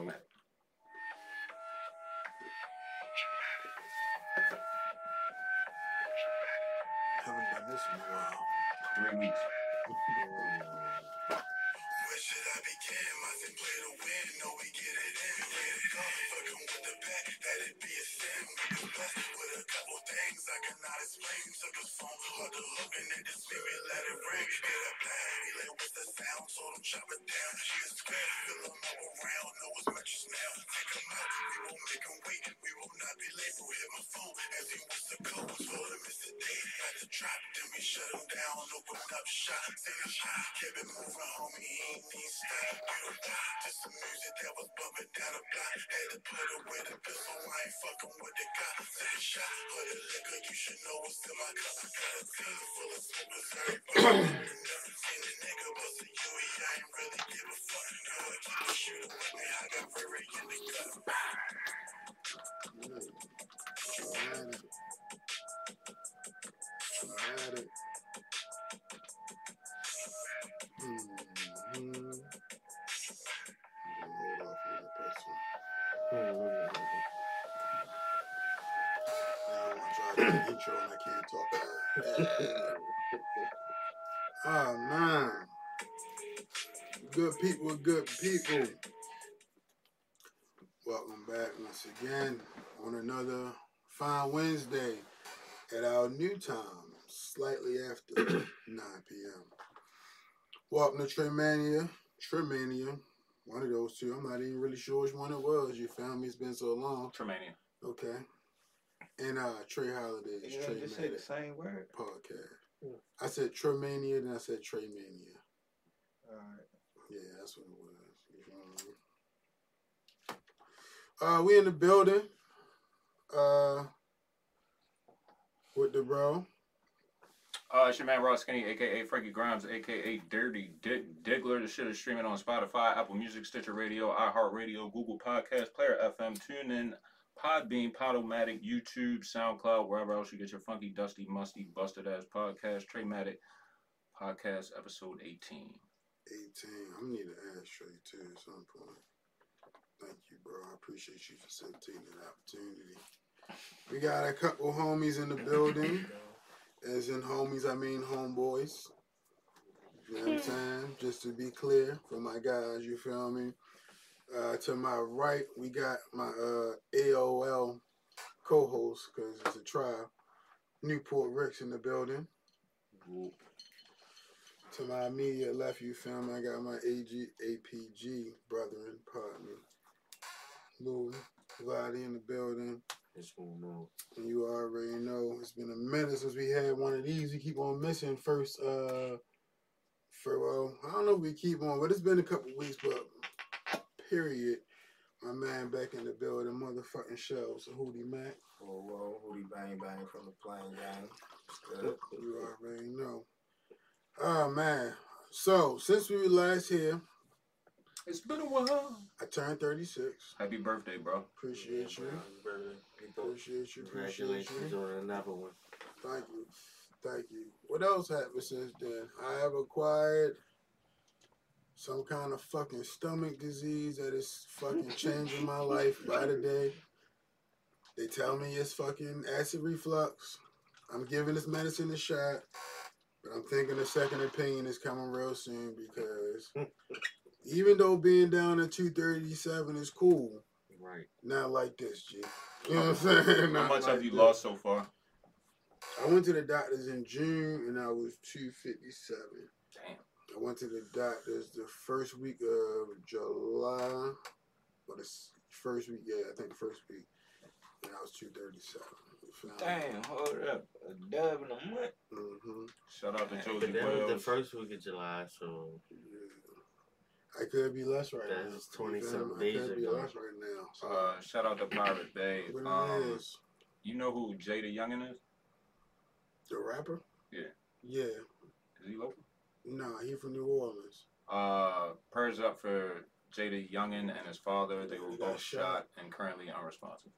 Traumatic. Haven't done this in a while. Three weeks. Where should I begin? Mustn't play to win. No, we get it in. Play the go. Fucking with the back. That it be a sin. We was blessed with a couple things I cannot explain. Took his phone, hard to hook, and then this me, let it ring. Get a plan. He like, what's the sound? Told him chop it down. She is square. Fill him up around. Know his matches now. Take him out. We won't make him wait. We will not be late. Bro, hit my phone. As he wants to go. Told him it's the day. Had to drop. Then we shut him down. Open up shop. Say the. Kept it moving, homie. Die. Just some music that was bumping down block. Had to put pistol. I ain't fucking with the a shot. The liquor. You should know what's in my cup. Got a team full of seen a nigga bust a UE. I ain't really give a fuck. I keep the shooter with me. I got in the. Traumatic. Hmm. Mm-hmm. Oh man. Good people, good people. Welcome back once again on another fine Wednesday at our new time, slightly after 9 p.m. Welcome to Tremania, Tremania, one of those two. I'm not even really sure which one it was. You found me, it's been so long. Tremania. Okay. And uh Trey Holidays, You Trey know, just say the same word. podcast. Yeah. I said Tremania, then I said Treymania. Alright. Yeah, that's what it was. You feel? Uh, we in the building. Uh, with the bro. Uh, it's your man Ross Skinny, aka Frankie Grimes, aka Dirty Dick Diggler. The shit is streaming on Spotify, Apple Music, Stitcher Radio, iHeartRadio, Google Podcast, Player FM, TuneIn, Podbean, Podomatic, YouTube, SoundCloud, wherever else you get your funky, dusty, musty, busted ass podcast. Treymatic podcast episode 18. 18. I'm gonna need an ashtray too at some point. Thank you, bro. I appreciate you facilitating that opportunity. We got a couple homies in the building. As in homies, I mean homeboys. You know what I'm saying? Just to be clear for my guys, you feel me? Uh, to my right, we got my uh, AOL co-host, because it's a trial. Newport Ricks in the building. To my immediate left, you feel me? I got my AG, APG brother and partner. Lou Vladi in the building. One no. And you already know it's been a minute since we had one of these. We keep on missing first uh for well, I don't know if we keep on, but it's been a couple weeks, but period. My man back in the building, motherfucking shells, Hootie Mac. Whoa, whoa, hootie bang bang from the plane gang. You already know. Oh man. So since we were last here, It's been a while. I turned 36. Happy birthday, bro. Appreciate you. Appreciate you. Appreciate Congratulations you. on another one. Thank you. Thank you. What else happened since then? I have acquired some kind of fucking stomach disease that is fucking changing my life by the day. They tell me it's fucking acid reflux. I'm giving this medicine a shot, but I'm thinking a second opinion is coming real soon because even though being down at 237 is cool, Right. not like this, G. You know what I'm saying? How much like have you this. lost so far? I went to the doctors in June and I was 257. Damn. I went to the doctors the first week of July, or the s- first week, yeah, I think the first week, and I was 237. You? Damn, hold up. A dub in a month. Mm-hmm. Shout out to But Josie that was the first week of July, so Yeah. I could be less right now. That's You 20 feel something? I days could be ago. less right now. So, Uh, shout out to Pirate Bay. but it Um, is. you know who Jada Youngin is? The rapper? Yeah. Yeah. Is he local? Nah, he from New Orleans. Uh, prayers up for Jada Youngin and his father. They were He both shot. shot and currently unresponsive.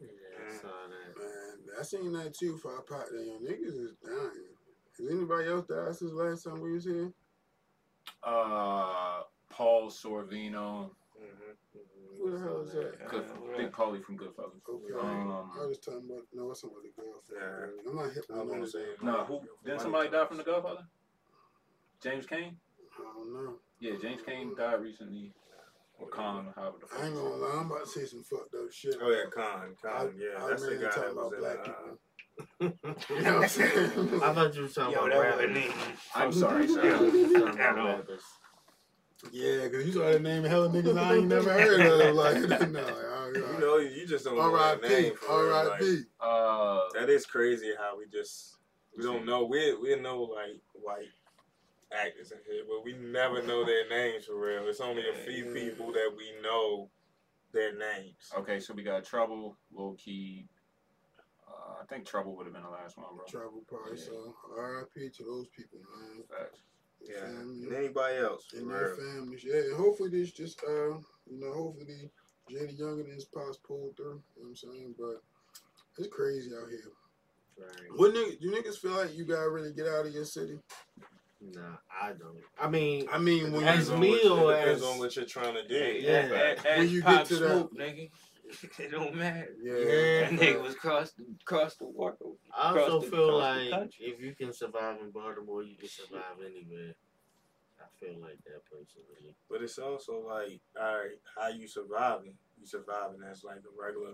yeah, I saw that. Man, I seen that too for I popped in. Yo, niggas is dying. Has anybody else died since last time we was here? Uh, Paul Sorvino. Mm-hmm. was that? Good, Big Paulie from Goodfellas. Okay. Um, I was talking about no, it's somebody girl. Yeah. I'm not hip I on was none gonna of say. that. No, who? Didn't somebody die from the Godfather? James Cain? I don't know. Yeah, James Cain died recently. Or Khan, or however the fuck. I ain't it's gonna called. lie, I'm about to say some fucked up shit. Oh yeah, Khan, Khan, yeah, I that's the mainly guy talking that was about in. black Uh, people. You know what I'm saying? I thought you were talking Yo, about that rapping. would need. I'm sorry, Yeah, sir. you were talking At about all. rappers. Yeah, because you started naming hella niggas I ain't never heard of. Like, no, I, You know, you just don't know their R.I.P. name. for real, like, R.I.P. Uh, That is crazy how we just we don't know. We we know like white actors and shit, but we never know their names for real. It's only a few people that we know their names. okay, so we got Trouble, Low Key. Uh, I think Trouble would have been the last one, bro. Travel party, Yeah. so R.I.P. to those people, man. Facts. Yeah, Family. and anybody else for and their real. families. Yeah, and hopefully this just uh you know, hopefully Jada Younger and his pops pulled through. You know what I'm saying? But it's crazy out here. Right. What niggas do niggas feel like you gotta really get out of your city? Nah, I don't. I mean, I mean when As you me me or or depends as- on what you're trying to do. Yeah, yeah. as, When you Pop get to that- nigga. It don't matter. yeah, Yeah. That nigga was cross the cross the water. I also the- feel like if you can survive in Baltimore, you can survive anywhere. I feel like that personally. But it's also like, all right, how you surviving? You surviving as like a regular,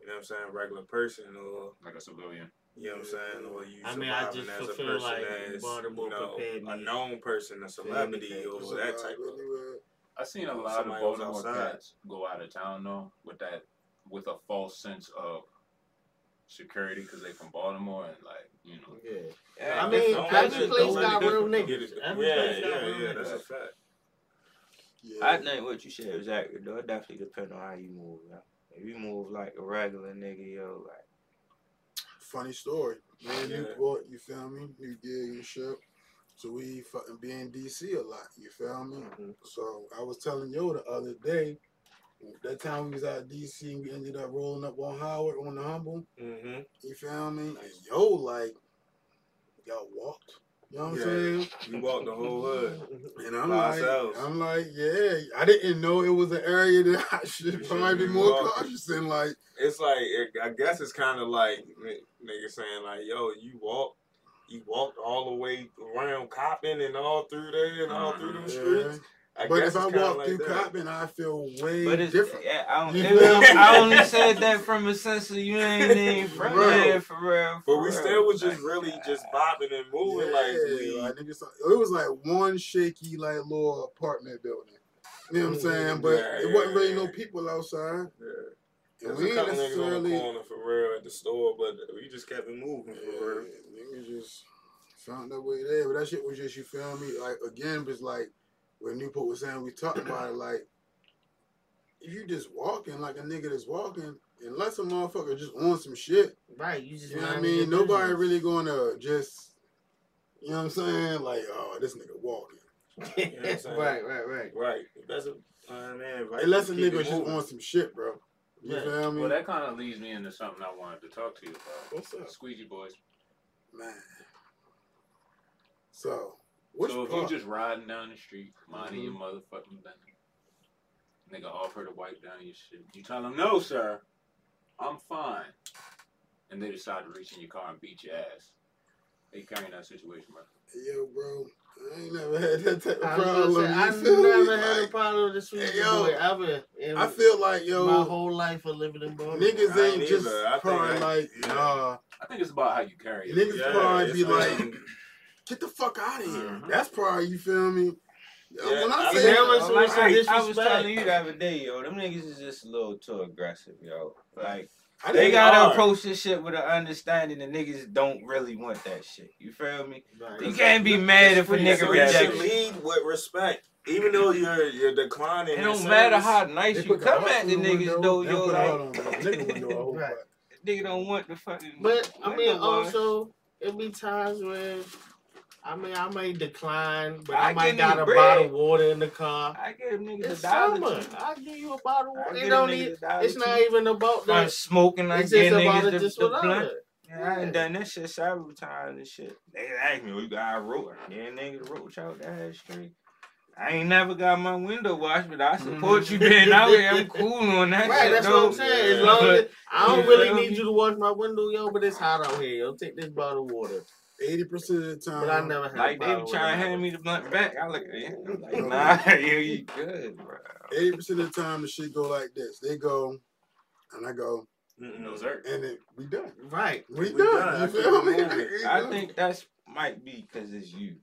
you know what I'm saying, regular person, or Like a civilian. you know what I'm saying, or you I mean, I surviving just as a feel person like as Baltimore you know prepared a known person, a celebrity, or that type of. anywhere. I seen a lot of somebody else Baltimore cats go out of town though with that with a false sense of security because they from Baltimore and like you know Yeah. Yeah, I mean, every place got real niggas. Every yeah, place got yeah, real yeah, that's a fact. Yeah. I think what you said was accurate though. It definitely depends on how you move. Yo. If you move like a regular nigga, yo, like funny story. Man, Yeah. Newport, you feel me? New gig and shit. So we fucking be in DC a lot, you feel me? Mhm. So I was telling yo the other day, that time we was out DC and we ended up rolling up on Howard on the humble, Mm-hmm. you feel me? And yo, like, y'all walked. You know what I'm saying? We walked the whole hood. And I'm like, ourselves. I'm like, yeah, I didn't know it was an area that I should probably be more walking. cautious in. Like, It's like it, I guess it's kind of like niggas saying like, "Yo, you walk, you walked all the way around Coppin and all through there and all through them yeah. streets." I But if I it's walk like through that. Coppin, I feel way But it's different. yeah, I, don't, it feel was- me? I only said that from a sense of you ain't even from Bro. there for real. But for we real. still was just Like, really just bobbing and moving like we. like niggas, it was like one shaky like little apartment building. You know what I'm mm, saying? But Yeah, it wasn't really no people outside. Yeah. And There's we a ain't couple niggas on necessarily. the corner for real at the store, but we just kept it moving Yeah, real. niggas just found their way there. But that shit was just you feel me? Like again, it's like when Newport was saying we talked about it. Like if you just walking like a nigga that's walking, unless a motherfucker just on some shit. Right, you just You know what I mean? Nobody business. really gonna just, you know what I'm saying? Like, oh, this nigga walking. know what I'm right, right, right. Right. That's a uh, man. Right. Unless a Keep it nigga just moving. on some shit, bro. You Yeah. feel me? Well, that kind of leads me into something I wanted to talk to you about. What's up, Squeegee boys. man? So, so if part? you just riding down the street, minding your Mhm. motherfucking business, nigga offer to wipe down your shit. You tell them, no, sir, I'm fine. And they decide to reach in your car and beat your ass. They carrying that situation, bro. Yo, bro, I ain't never had that type of I, was problem. say, I you feel me? never had a problem with the sweet Hey, yo, boy ever. In I feel like yo, my whole life of living in Baltimore. niggas I ain't ain't just either. I think probably like, yeah. nah. I think it's about how you carry it. Niggas Yeah, probably be like, like- get the fuck out of here. Mhm. That's probably you feel me. Yeah, when I I say mean, There was like, I, I was telling you the other day, yo, them niggas is just a little too aggressive, yo. Like I they gotta hard. approach this shit with an understanding that niggas don't really want that shit. You feel me? Right. You can't be mad if a nigga so you rejects should you. lead with respect, even though you're you're declining. It don't matter service. how nice They you come at the niggas window, though, they yo. Like, heart on the nigga window, I hope Right. nigga don't want the fucking. But I mean, also it be times where I mean I may decline, but I I, might got a bread. bottle of water in the car. I give niggas It's a dollar. summer. I give you a bottle of water. It don't niggas need. a It's too. not even about If I'm the. smoking. I It's just about niggas it the, just the blunt. other. Yeah, I ain't done that shit several times and shit. They ask me, we got a roach? Yeah, nigga, the roach out there street. I ain't never got my window washed, but I support you mm-hmm. being out here. I'm cool on that Right, shit. that's though. what I'm saying. As long as I don't You really need you to wash my window, yo, but it's hot out here, yo. Take this bottle of water. Eighty percent of the time, But I never had Like they problem be trying to hand me the blunt back. I look at it. I'm like, nah, yo, you good, bro. eighty percent of the time the shit go like this. They go, and I go, No, sir. and it we done. Right. We, We done. done. I You feel me? keep it moving. We I done. think that's might be because it's you.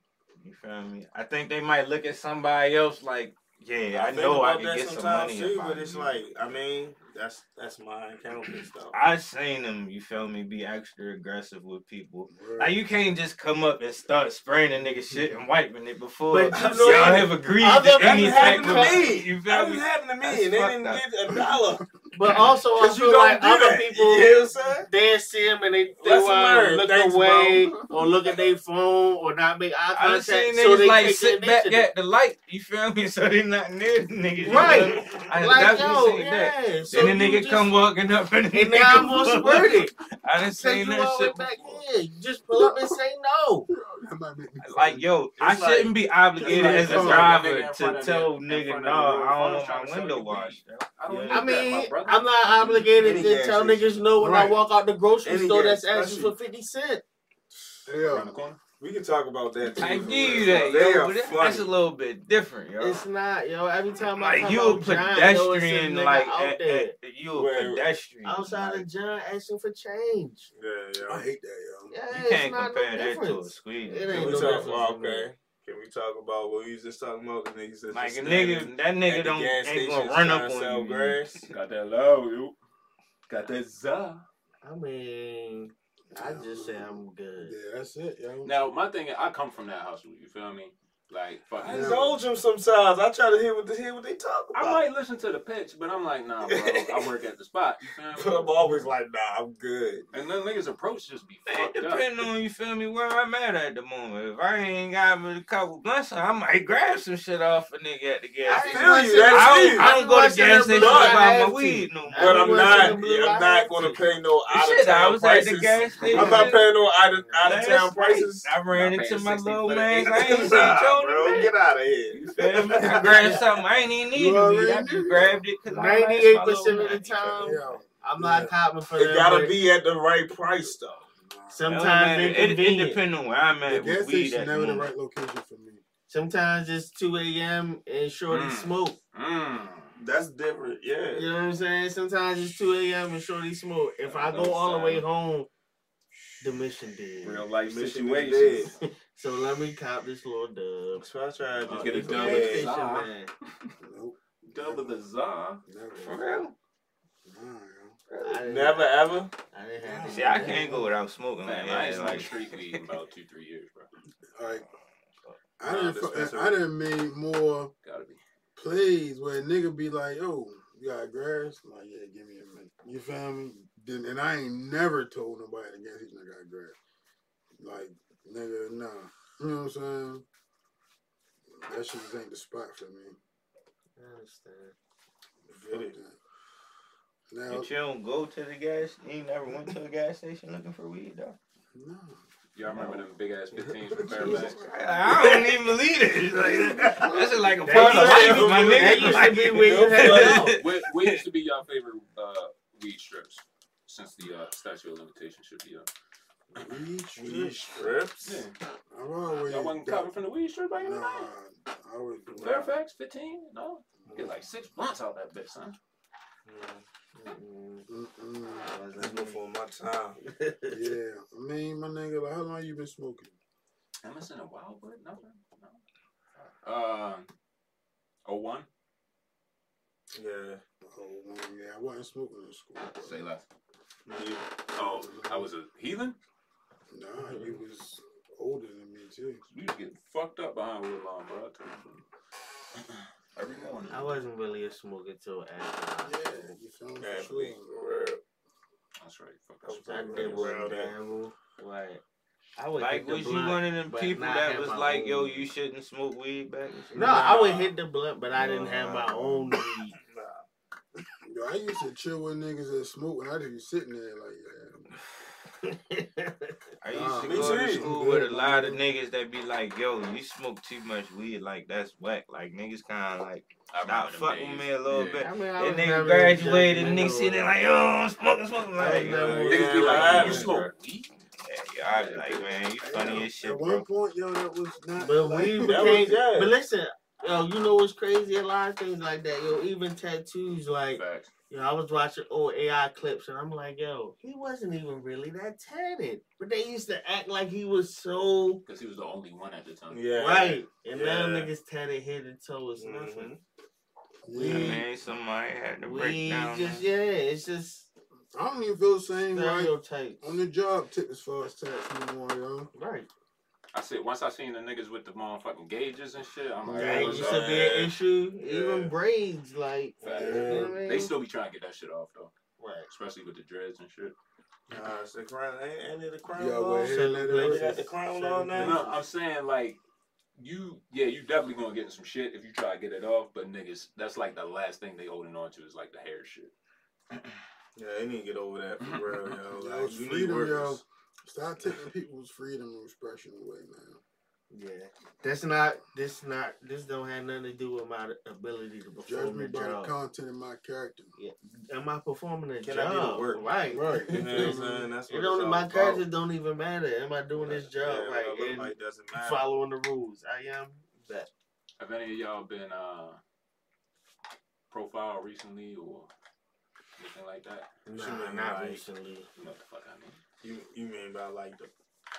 You feel me? I think they might look at somebody else like, yeah, I, think know I about can get some sometimes money. too, but it's do. like, I mean, that's that's my encounter stuff. I seen them, you feel me, be extra aggressive with people. Word. Like you can't just come up and start spraying a nigga shit and wiping it before But y'all you know- have agreed Other to people any That type happened to me. you That feel was me? happening to me, That's and they didn't up. get a dollar. But also, I you feel don't like do other that. people, You know what they see them and they, they Lesson want to look Thanks, away or look at their phone or not make eye I contact. done seen so niggas they like sit back at the light, you feel me? So they're not near the niggas. Right. I done Like, definitely yo, seen that. yeah. So Then the nigga just- come walking up and the And nigga now I'm gonna pull subvert up. it. I done Take seen you that all the way shit back in. Just pull up and say no. That might make me Like, yo, I like- shouldn't be obligated like- as a it's like driver nigga in front to tell the- nigga, no, I road don't trying want to my window you washed. weed. I don't mean, I'm not obligated to tell niggas no when I walk out the grocery store that's asking for 50 cent. Yeah. Around the corner. We can talk about that too. I give you that, They yo, are but that- funny. that's a little bit different, yo. It's not, yo. Every time I Like come you a out John, yo, it's a pedestrian, like out at- there. you a Wait, pedestrian. outside like, of John asking for change. Yeah, yeah. I hate that, yo. Yeah, you it's can't not compare no that to a difference. squeeze. It Can ain't we no talk? difference well, to okay. Can we talk about what we was just talking about? The niggas that's Like just a nigga, that nigga don't gas ain't gonna run up on you. grass. Got that low, you. Got that za. I mean, I just say I'm good. Yeah, that's it, yo. Now, my thing, I come from that hustle. You feel me? Like, fuck. I indulge them sometimes. I try to hear what they hear what they talk about. I might listen to the pitch, but I'm like, nah, bro. I work at the spot. You feel me? But I'm always like, nah, I'm good. And then niggas' approach just be It fucked up. depends on you feel me where I'm at at the moment. If I ain't got but a couple blunts, I might grab some shit off a nigga at the gas I feel you, that's I you. don't, I don't go to Once in a gas station to I buy have my to. weed no more. But I'm Everyone's not. in the blue, I'm not gonna pay no out of town was at the prices. I'm not paying no out of out of Last town prices. I ran into my little man. I ain't seen Nah, Joe bro, man. get out of here. You feel me? I grabbed something I ain't even need You to already weed. I just grabbed it because I Ninety-eight like my little percent of man, the you feel time, me? Yo, I'm not Yeah. copping for It that. gotta but be at the right price though. Sometimes It, it, it depends on where I'm the at gas with weed station the never the right location for me. Sometimes it's 2 a.m. and shorty Mm. smoke. Mm. That's different. Yeah. You know what I'm saying? Sometimes it's 2 a.m. and shorty smoke. If I go all the way home, the mission did. Real life Mission situations. dead. So let me cop this little dub. That's what I tried to Uh, get a it's dub. a Gas Yeah. station, Ah. man. Nope. Double the za. Never. For real? I Never have- ever. I didn't have See, I can't go without smoking. Man, Like, I ain't smoked like, street weed in about two, three years, bro. Like, I Nah, didn't, fu- I didn't made more Gotta be. plays where a nigga be like, "Yo, you got grass?" I'm like, yeah, give me a minute. You feel me? Then and I ain't never told nobody the gas station I got grass. Like, nigga, nah. You know what I'm saying? That shit just ain't the spot for me. I understand. Fuck it. that. Now, But you don't go to the gas. You ain't never went to a gas station looking for weed though. no. Y'all remember them big ass 15s from Jesus Fairbanks? I don't even believe it. It's like, that's just like a That part of used to- life, my nigga. that used to be where you had what, what used to be your favorite uh, weed strips since the uh, statute of limitation should be up? Weed Weed strips. strips. Yeah. I've always Y'all wasn't got- copping from the weed strip back in the Nah, day? I always Fairfax, 15? No? Get like six blunts out that bitch, son. Mm-mm. Mm-mm. That's before my time. Yeah, I mean, my nigga, like, how long you been smoking? Emerson and Wildwood? Nothing? No. Uh, 01? Yeah. Oh, man, yeah, I wasn't smoking in school. bro. Say less. Me. Oh, I was a heathen? Nah, you was older than me too. We was getting fucked up behind Woodlawn, bro. I tell you. Every morning. I wasn't really a smoker till after. Yeah, you feel me? Yeah, sure. That's right. Fuck I was that I did was Around that. Like, I would like, hit the was you blunt, one of them people that was like, yo, own. you shouldn't smoke weed back? and shit? No, I would hit the blunt, but I didn't have my own weed. Nah. Yo, I used to chill with niggas that smoke, and I just be sitting there like, yeah. I used Nah, to me go to school with a lot of niggas that be like, "Yo, you smoke too much weed, like that's whack." Like niggas kind of like I stop fucking with me a little Yeah. bit. I mean, I Then was nigga graduated, and judgmental niggas sitting there like, it. "Yo, I'm smoking, smoking." I Like, was yeah, never- Niggas be Yeah, like, I you was, smoke weed? yeah, I be like, man, you funny as shit, At bro. one point, yo, that was not. But like, we became. But listen, yo, you know what's crazy? A lot of things like that, yo. Even tattoos, like Facts. You know, I was watching old AI clips, and I'm like, yo, he wasn't even really that tatted, but they used to act like he was so Because he was the only one at the time. Yeah. right. And now Yeah. niggas tatted head and toe is nothing. I yeah. mean, somebody had to break down. just yeah, it's just I don't even feel the same right on the job tip as far as tats no more, yo. Right. I said once I seen the niggas with the motherfucking gauges and shit, I'm like, Yeah, That oh, used it's to be an issue. Yeah. Even braids, like Facts. you know I mean? They still be trying to get that shit off though, right. especially with the dreads and shit. Nah, it's the crown. Ain't, ain't it the crown Yeah, law? well, it like, hurt. They got the crown law now? No, I'm saying like you, yeah, you definitely gonna get in some shit if you try to get it off. But niggas, that's like the last thing they holding on to is like the hair shit. Yeah, they need to get over that for real, yo. Yo, Like, it's you need freedom, yo. Workers. Stop taking people's freedom and expression away, man. Yeah, that's not. This not. This don't have nothing to do with my ability to Judge perform me the by the job. content of my character. Yeah, Am I performing a Can I do the job? work? Right. Right. You know what I'm saying? That's what It don't. My about. character don't even matter. Am I doing this job Yeah, right? what it like doesn't matter. following the rules. I am that. Have any of y'all been uh profiled recently or anything like that? What you Nah, not like- recently. You know what the fuck I mean? You you mean about like the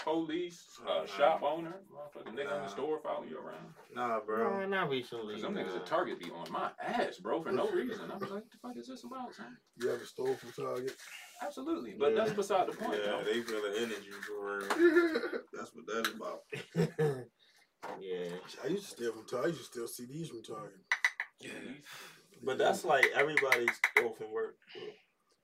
Police, uh, Nah. shop owner, motherfucking nigga in the store following you around. nah, bro? Nah, not recently. Cause some niggas nah. at Target be on my ass, bro, for no reason. I was like, what the fuck is this about, son? You ever stole from Target? Absolutely, but Yeah. that's beside the point. Yeah, yo. they feel the energy for real. That's what that's about. yeah. I used to steal from Target. I used to steal CDs from Target. Yeah. But that's like everybody's off from work.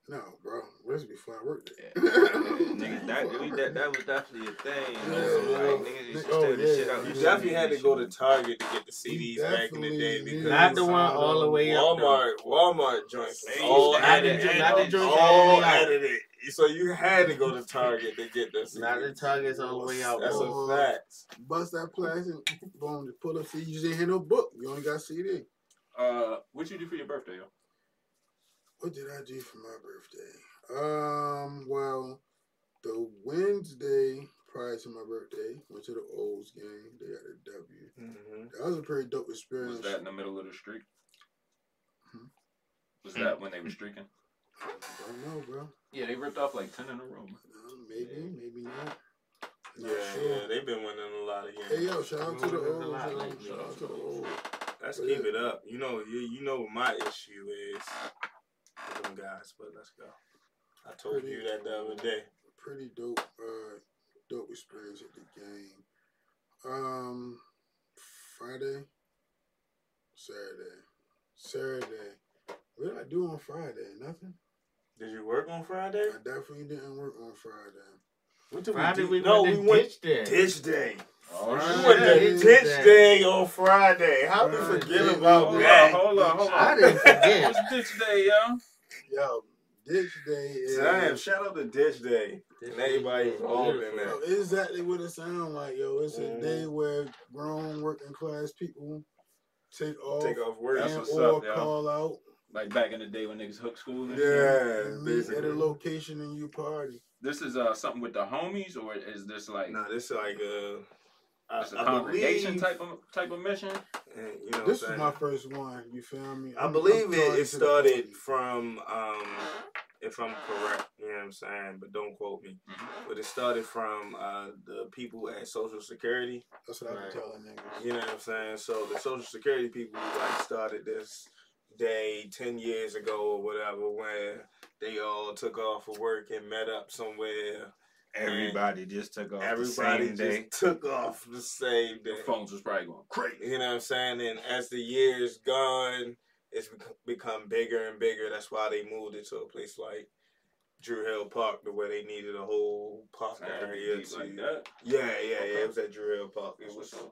No, bro. Where's before I worked Yeah. niggas, that, we, that, that was definitely a thing. You? Yeah, like, niggas used to Oh, steal the shit out. You the definitely had to go to Target to get the CDs back in the day definitely because need Not the one all the way up. though. Walmart Walmart joints all used to Not the, it, edited. and not the all- joints all all the edited. So you had to go to Target to get the CDs. Not the targets all the way out. That's bro. a fact. Bust that plastic, boom, just pull up CD. You didn't hear no book. You only got CD. Uh, what you do for your birthday, yo? What did I do for my birthday? Um, well, the Wednesday prior to my birthday, went to the O's game. They got a W. Mm-hmm. That was a pretty dope experience. Was that in the middle of the street? Hmm? Was that when they were streaking? I don't know, bro. Yeah, they ripped off like ten in a row. Uh, maybe, maybe not. Yeah, sure. yeah, they've been winning a lot of games. Hey yo, shout out to the There's O's. lot yo. Shout out to the O's. Let's keep yeah. it up. You know, you, you know what my issue is with them guys, but let's go. I told Pretty you that the other day. Pretty dope, uh, dope experience at the game. Um, Friday, Saturday, Saturday. What did I do on Friday? Nothing. Did you work on Friday? I definitely didn't work on Friday. What did Friday do? we no, went we to went ditch there. ditch day. Oh, Friday. We went to Friday. ditch day on Friday. How we Friday. forget about Hold on, that? hold on, hold on. I didn't forget. What's ditch day, yo? Yo, ditch day is Damn, shout out to ditch day. And everybody involved in yo, that. exactly what it sounds like. Yo, it's a Mhm. day where grown working class people take off, Take off work. That's what's or up, yo. call out. Like back in the day when niggas hook school and shit. Yeah, meet at a location and you party. This is uh something with the homies, or is this like Nah, this is like a, I, it's a I congregation believe, type of type of mission? And, you know This is my first one. You feel me? I I'm- believe I'm it, it started from, um, if I'm correct, you know what I'm saying, but don't quote me. Mhm. But it started from uh, the people at Social Security, That's what I've been telling niggas. you know what I'm saying? So the Social Security people like started this day 10 years ago or whatever where they all took off for work and met up somewhere. Everybody just took off Everybody the same just day. took off the same day. The phones was probably going crazy. You know what I'm saying? And as the years gone, it's become bigger and bigger. That's why they moved it to a place like Druid Hill Park, to where they needed a whole park area. To, like that. Yeah, yeah, yeah. Okay. It was at Druid Hill Park. It was. what's.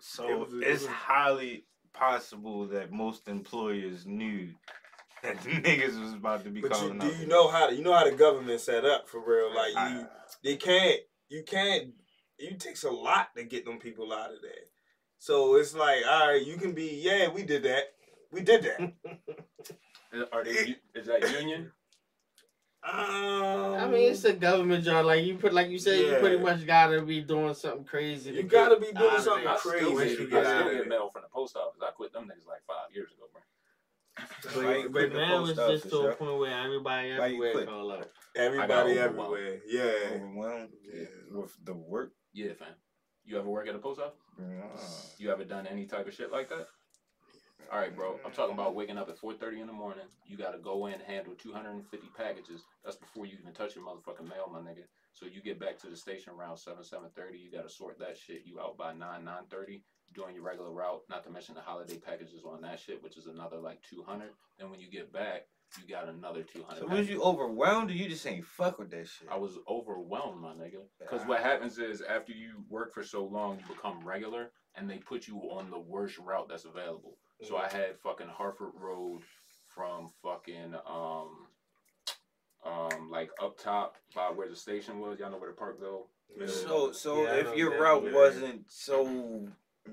So It was- it it's was- highly possible that most employers knew that niggas was about to be But you, calling do you know how to, you know how the government set up for real? Like I- you, they can't, you can't. It takes a lot to get them people out of there. So it's like, all right, you can be, yeah, we did that, we did that. Is- Are they? Is that union? Um, I mean, it's a government job. Like you put, like you said, you Yeah. pretty much gotta be doing something crazy. You get gotta be doing something there. I crazy. still, Once get, I still out get mail from the post office. I quit them niggas like five years ago, bro. But, Why you but now it's just office, to a point where everybody everywhere quit? call out. Everybody everywhere, yeah. Overwhelmed Yeah. with the work. Yeah, fam. You ever work at a post office? Nah. You ever done any type of shit like that? All right, bro. I'm talking about waking up at 4:30 in the morning. You got to go in, handle 250 packages. That's before you even touch your motherfucking mail, my nigga. So you get back to the station around 7, 7:30. You got to sort that shit. You out by 9, 9:30. Doing your regular route. Not to mention the holiday packages on that shit, which is another like 200. Then when you get back, you got another 200. So was you overwhelmed or you just ain't fuck with that shit? I was overwhelmed, my nigga. Because what happens is after you work for so long, you become regular, and they put you on the worst route that's available. So I had fucking Harford Road from fucking um um like up top by where the station was. Y'all know where the Parkville. is? So so Yeah, if your route yeah. wasn't so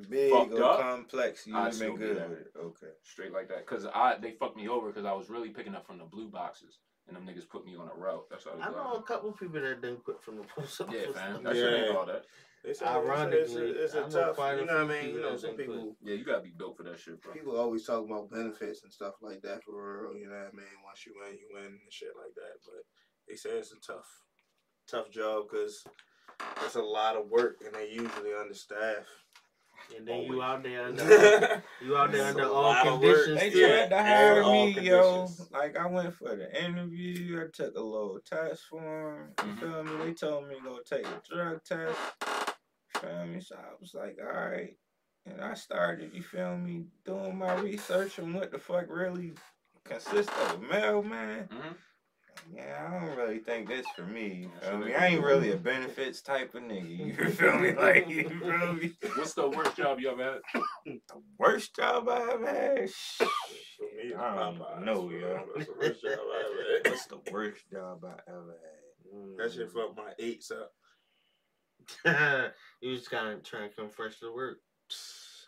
big Fucked or up, complex, you I'd would have still been be good there. with it. Okay. straight like that. Cause I they fucked me over because I was really picking up from the blue boxes, and them niggas put me on a route. That's how I I know a couple people that done quit from the post office. Yeah, fam. That Yeah. shit ain't all that. It's Ironically, it's a, it's a, I know tough. You know what I mean? You know, that some done quit. people. Yeah, you gotta be built for that shit, bro. People always talk about benefits and stuff like that for real. You know what I mean? Once you win, you win and shit like that. But they say it's a tough, tough job because it's a lot of work and they usually understaffed. And then you out there under you out there under all lot of work. conditions. They tried to hire me, yo. Like I went for the interview. I took a little test for 'em, You Mhm. feel me? They told me to go take a drug test. Feel me? So I was like, all right. And I started, you feel me, doing my research on what the fuck really consists of a mailman. Mhm. Yeah, I don't really think this for me. You feel me? I ain't really a benefits type of nigga. You feel me? Like, you feel me? What's the worst job you ever had? The worst job I ever had? Shh. For me, I don't Popeyes, know, for yo. That's the worst job I ever had. What's the worst job I ever had? That shit fucked my eights up. you just kind of trying to come fresh to work.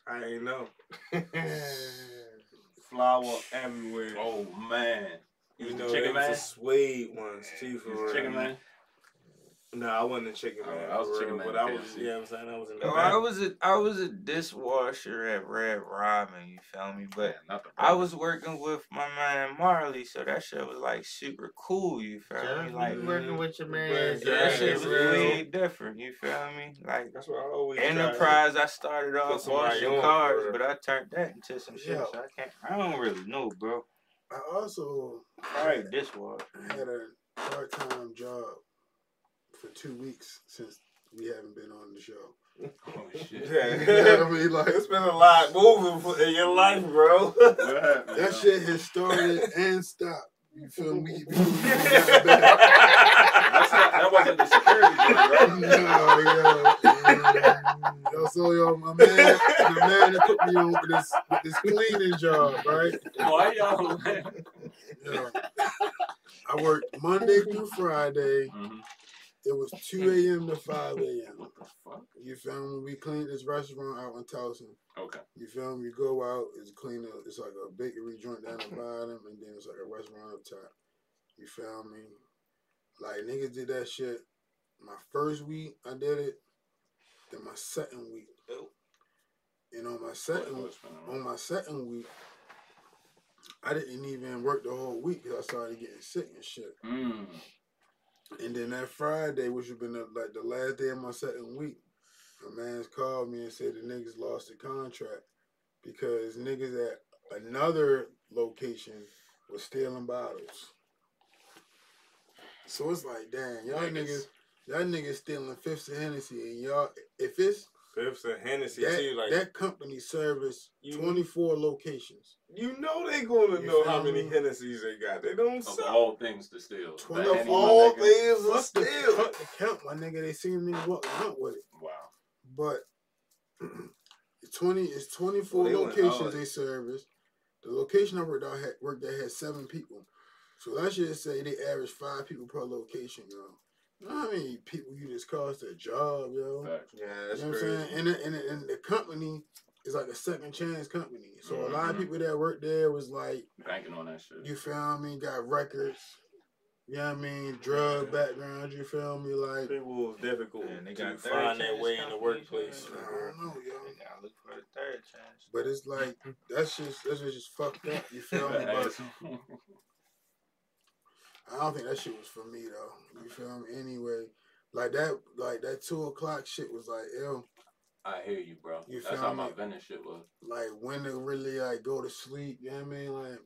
I ain't know. Flour everywhere. Oh man, you was the know, chicken man? the suede ones too for You real. was chicken man. No, I wasn't a chicken Oh, man. I was for chicken real, man but I was. KFC. You know what I'm saying? I was in the Yo. I was a I was a dishwasher at Red Robin, you feel me? But Yeah, not the I was working with my man Marley, so that shit was like super cool, you feel Just me? Like working with your man. But that shit was real. way different, you feel me? Like That's what I always. tried. Enterprise, I started off washing cars, but I turned that into some shit. Yeah. So I can't. I don't really know, bro. I also All right, dishwasher. had a part time job for two weeks since we haven't been on the show. Oh shit. You know I mean? Like it's been a lot moving in your life, bro. What happened? that yo? shit has started and stopped. You feel me? We- we got back. That's not, that wasn't the security joint, right? no, yo, yo, so yo, my man, the man that put me on with this with this cleaning job, right? Why y'all? man? Yo, I work Monday through Friday. Mhm. It was 2 a.m. to 5 a.m. What the fuck? You feel me? We cleaned this restaurant out in Towson. Okay. You feel me? You go out, it's clean. up- It's like a bakery joint down the bottom, and then it's like a restaurant up top. You feel me? Like niggas did that shit. My first week, I did it. Then my second week, and on my second on my second week, I didn't even work the whole week because I started getting sick and shit. Mm. And then that Friday, which would been the, like the last day of my second week, my man's called me and said the niggas lost the contract because niggas at another location was stealing bottles. So it's like, damn, y'all Niggas. niggas, y'all niggas stealing fifths of Hennessy, and y'all, if it's Fifths and Hennessy that, too, like that company service twenty four locations, you know they gonna You know how many? Hennessy's they got. They don't Of sell. all things to steal. Twelve The of all things are fuck the, still. fuck the count, my nigga. They seen me walking out with it. Wow. But twenty it's twenty four They went locations they service. The location I worked out had worked at had seven people. So let's just say they average five people per location, yo. You know how many people you just cost a job, yo? Facts. Yeah, You that's know what I'm crazy. saying? And the, and, the, and the company is like a second chance company. So a lot of Mhm. people that worked there was like, Banking on that shit. you feel me, got records. You know what I mean? Drug background, you feel me? Like, People was difficult And they got to find their way in the workplace. man. I don't know, yo. They gotta look for the third chance. But it's like that's just that's just fucked up. You feel me? But I don't think that shit was for me though. You feel me? Anyway, like that, like that two o'clock shit was like, ew. I hear you, bro. You That's feel how my me? vending shit was. Like when to really like go to sleep. You know what I mean? Like,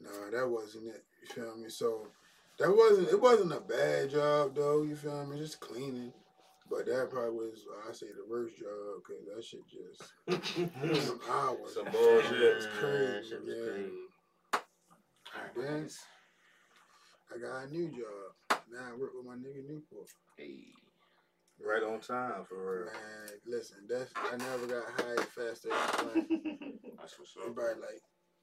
nah, that wasn't it. You feel me? So that wasn't. It wasn't a bad job though. You feel me? Just cleaning. But that probably was, I say, the worst job because that shit just some hours. Some bullshit. It's crazy. shit was Yeah. Crazy. Then I got a new job. Now I work with my nigga Newport. Hey. Right on time for real. Man, listen, that's I never got hired faster in my life. That's what's In up. About like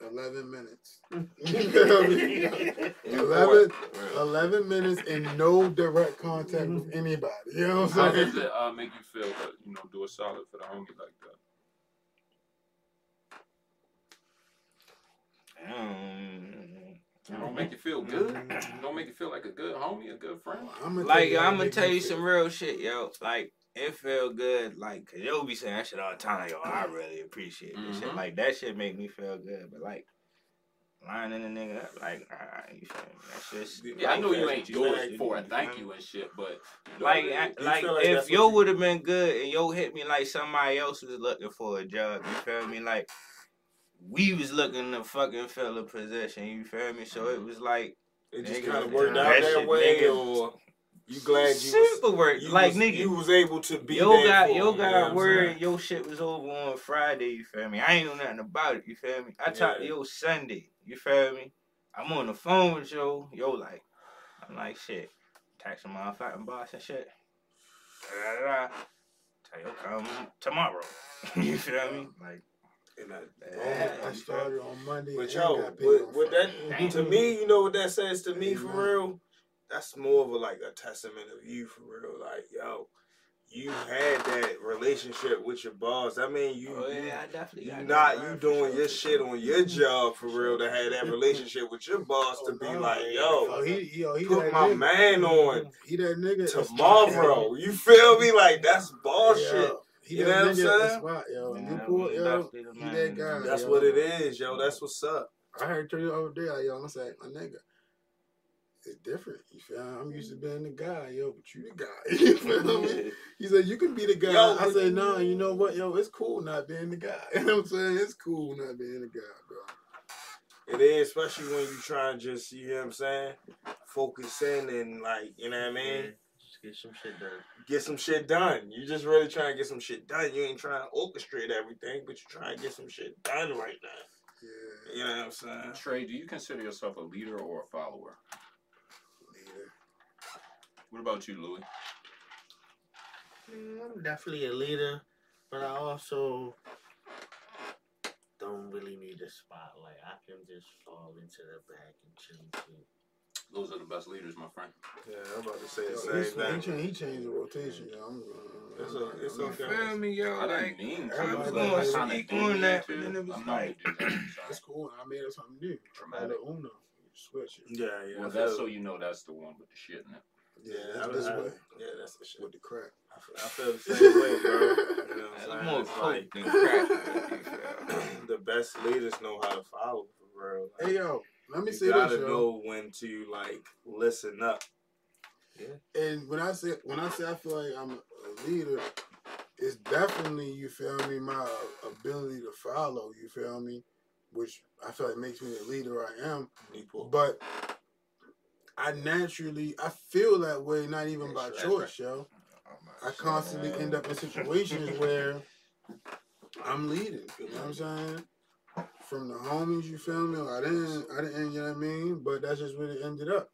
eleven minutes. You feel me? 11, 11 minutes and no direct contact with anybody. You know what I'm saying? does saying? it uh, make you feel to, you know, do a solid for the homie like that? Um, It don't mm-hmm. make you feel mm-hmm. good. It don't make you feel like a good homie, a good friend. I'ma like I'm gonna tell you feel. some real shit, yo. Like it feel good, like cause you'll be saying that shit all the time. Yo, I mm-hmm. really appreciate this shit. Mhm. Like that shit make me feel good, but like lining a nigga up, like nah, you feel me? That's just Yeah, I know you ain't doing it for a thank you and shit, but Like, I, like, like if yo would have been good and yo hit me like somebody else was looking for a job, you feel me? Like, we was looking to fucking fill a position, you feel me? So it was like It just kind of worked out that way, nigga. or you glad you super work. like, was, nigga, you was able to be yo there got yo him, you know got word your shit was over on Friday, you feel me? I ain't know nothing about it, you feel me? I talked to yo Sunday, you feel me? I'm on the phone with yo, yo like, I'm like shit, texting my fucking boss and shit. Da, da, da. Tell yo come tomorrow. you feel me? Like And I- I started on Monday. But yo, got paid with, on with Friday. that, to me, you know what that says to me for real? That's more of a like a testament of you for real. Like, yo, you had that relationship with your boss. I mean, you, oh you, yeah, I definitely you not you doing sure, your shit on your job for real to have that relationship with your boss to Oh, be no, like, man. yo, oh, he, yo, he put my nigga. man on He that nigga. tomorrow. You feel me? Like that's bullshit. Yeah, he You know what I'm nigga at the saying? spot, yo. Yeah, Newport, yo. He that guy. That's yo. what it is, yo. That's what's up. I heard you the other day, like, yo, I'm saying, my nigga, it's different. You feel? me? I'm used to being the guy, yo, but you the guy. you feel me? He said you can be the guy. Yo, I but- said, no, you know what, yo, it's cool not being the guy. You know what I'm saying? It's cool not being the guy, bro. It is, especially when you try and just, you know what I'm saying, focus in and like, you know what I mean, Just get some shit done. get some shit done. You just really trying to get some shit done. You ain't trying to orchestrate everything, but you're trying to get some shit done right now. Yeah, You know what I'm saying? Trey, do you consider yourself a leader or a follower? leader. What about you, Louis? Mm, I'm definitely a leader, but I also don't really need a spotlight. I can just fall into the back and chill too. Those are the best leaders, my friend. Yeah, I'm about to say Yo, the he's- same thing. changed, he changed the rotation, yo. I'm, uh, It's a- it's I'm- okay. Feel me, yo? I Like didn't mean to. I was gonna I kinda speak on that, to. but then it was I'm not like- gonna that. That's cool. I made up something new. Traumatic. Call it Uno. Switch it Yeah, yeah. Well, that's so you know that's the one with the shit in it. Yeah, I- that's this I- way Yeah, that's the shit. with the crack. I feel, I feel the same way, bro. You know what I'm more saying? It's like, than crack. you feel me? the best leaders know how to follow for real. Like, Hey yo, let me you say gotta this, yo. know when to like listen up. Yeah. And when I say when I say I feel like I'm a leader, it's definitely you feel me my uh, ability to follow. You feel me, which I feel like makes me the leader I am. People. But I naturally I feel that way, not even by That's choice, yo. I constantly end up in situations where I'm leading. You know what I'm saying? From the homies, you feel me? I didn't, I didn't, you know what I mean? But that's just where it ended up.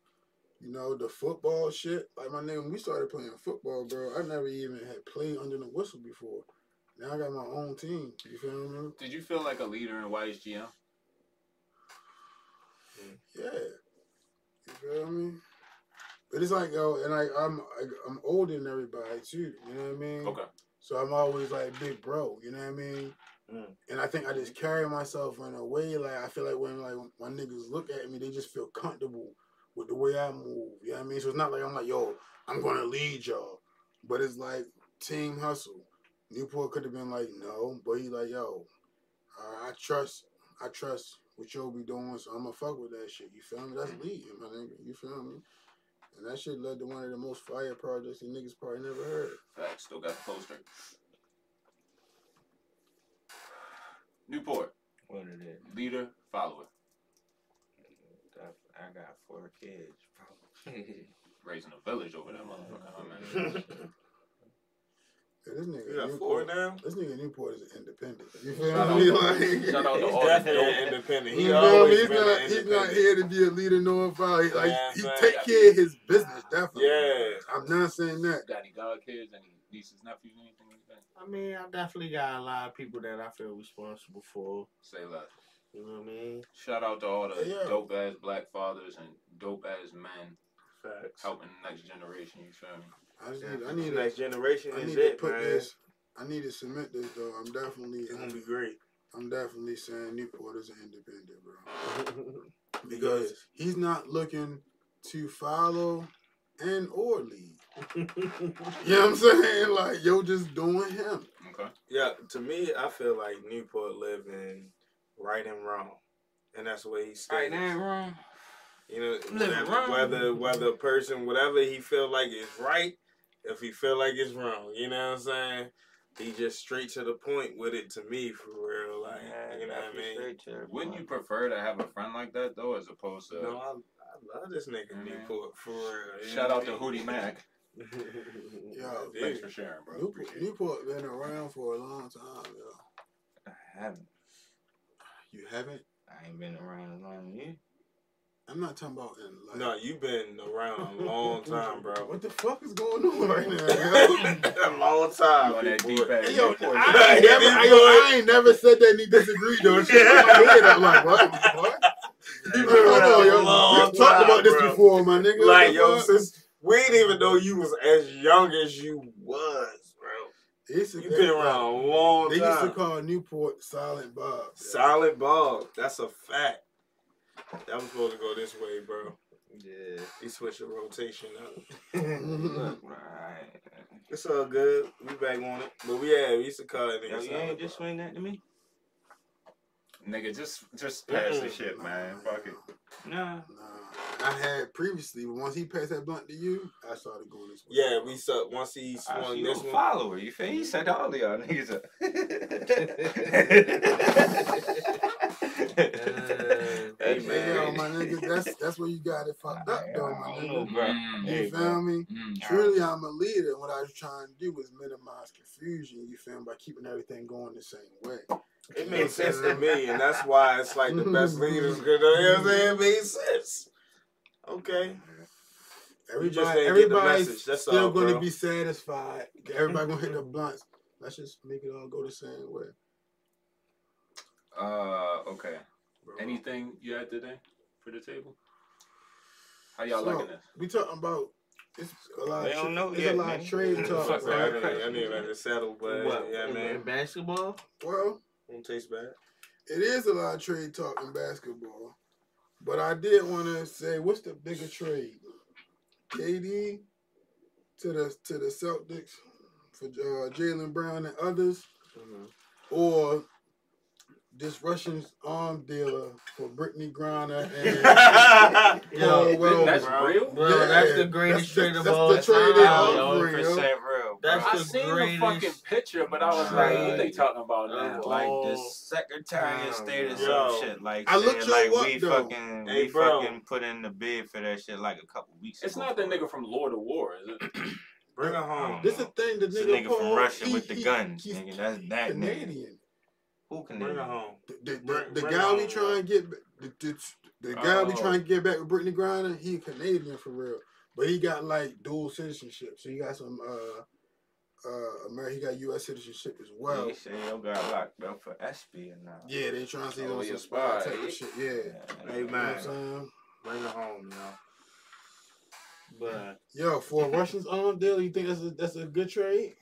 You know, the football shit. Like my nigga, when we started playing football, bro, I never even had played under the whistle before. Now I got my own team. You feel me? Did you feel like a leader in YHGM? Yeah, you feel me? But it's like yo, and I I'm I, I'm older than everybody too. You know what I mean? Okay. So I'm always like big bro. You know what I mean? Mm. And I think I just carry myself in a way like I feel like when like my niggas look at me, they just feel comfortable with the way I move. You know what I mean? So it's not like I'm like yo, I'm gonna lead y'all, but it's like team hustle. Newport could have been like no, but he like yo, uh, I trust I trust what you'll be doing, so I'm gonna fuck with that shit. You feel me? That's leading, my nigga. You feel me? And that shit led to one of the most fire projects that niggas probably never heard. Facts. Still got the poster. Newport. What it is? Leader, follower. I got four kids, bro. Raising a village over that motherfucker. huh, man? This nigga You got four Newport, now? this nigga Newport is independent. You feel Shout out me? to- Like, shout out to all the definitely independent. He feel me? always He's been not, an he's not here to be a leader nor a follower. He, like, Yeah, he man. take care of his business, definitely. Yeah. I'm not saying that. Got any god kids, any nieces, nephews, anything like that? I mean, I definitely got a lot of people that I feel responsible for. Say less. You know what I mean? Shout out to all the Yeah. dope ass black fathers and dope ass men Facts. helping the next generation. You feel me? I just Yeah, need, I need, to, next generation I is need to it, put man. this. I need to submit this though. I'm definitely, It's gonna um, be great. I'm definitely saying Newport is an independent, bro. Because he's not looking to follow and or lead. You know what I'm saying? Like, yo, just doing him. Okay. Yeah, to me, I feel like Newport living right and wrong, and that's the way he stays. Right now, wrong. You know, Living whether, wrong. whether whether a person whatever he feel like is right, if he feel like it's wrong, you know what I'm saying? He just straight to the point with it to me for real, like you know what I mean. Wouldn't you prefer to have a friend like that though, as opposed to No, I, I love this nigga Mhm. Newport for real. shout know out to what I mean? Hootie Mac? Yo, Yeah. Thanks for sharing, bro. Newport, Appreciate. Newport been around for a long time, yo. I haven't. You haven't? I ain't been around as long as you. I'm not talking about in like. No, you been around a long time, bro. What the fuck is going on right now? yo? a long time. On that Newport. deep ass yo, I, ain't never, I, yo, I ain't never said that and he disagreed though. Shit, in my head, I'm like, what? what? You Hold been on, around yo. a long We've talked about this bro. before, my nigga. Like yo, the since we didn't even know you was as young as you was, bro. They used to- You been around a long They used to call Newport Silent Bob. yo. Silent Bob. That's a fact. That was supposed to go this way, bro. Yeah. He switched the rotation up. Look, bro, It's all good. We back on it. But we yeah, we used to call it Yo, nigga you ain't just swing that to me? Nigga, just just pass the Mm-mm. shit, man. Fuck it. Nah. Nah, I had previously, but once he passed that blunt to you, I started going this way. Yeah, we saw once he I swung see you this a one. follower. You feel? He set all of y'all niggas up. Hey, Hey, man. yo, my nigga, that's that's where you got it fucked up, though, my I don't nigga. bro. Mm, You Hey, feel bro. me? mm. Truly, I'm a leader. and What I was trying to do was minimize confusion. You feel me? By keeping everything going the same way. It makes sense to me, and that's why it's like the best leaders. You know what I'm saying? It made sense. Okay. You just Everybody, the everybody's message. That's still all, going to be satisfied. Everybody gonna hit the blunts. Let's just make it all go the same way. Uh, okay. Bro. Anything you had today for the table? How y'all So, liking this? We talking about it's a lot. They of don't know it's yet, a lot man. of trade talk. Fuck I right? didn't, I didn't let it settle, but what? yeah, in, man. in basketball? Well, Won't taste bad. it is a lot of trade talk in basketball, but I did want to say, what's the bigger trade? KD to the to the Celtics for uh, Jaylen Brown and others, or this Russian arm dealer for Brittney Griner and Yo, Paul Wellman. That's bro. real? Bro, that's the greatest trade of that's all the trade time, of yo. all, bro. 100% real. That's I the seen the greatest fucking picture, but I was like, what they talking about now? Of like all the Secretary of State or some shit. Like, I saying, looked you like up, we though. fucking, Hey, we bro. fucking put in the bid for that shit like a couple weeks It's ago. not that nigga from Lord of War, is it? Bring her home. This is the thing. The nigga, nigga from Russia he- with the he- guns, he's nigga. That's that nigga. Canadian. Who can Bring her home. The, the, the, Bring- the bring guy we on, trying to get, ba- the, the, the guy we Oh. trying to get back with Brittney Griner, he Canadian for real, but he got like dual citizenship, so he got some uh uh, America. He got U.S. citizenship as well. He said yo got locked up for espionage. Yeah, they trying to see Oh, on he some spy spy. type of shit. Yeah. Yeah. Hey You know what man, I'm saying? bring it home, yo. But Yo, for a Russians arm deal, you think that's a that's a good trade?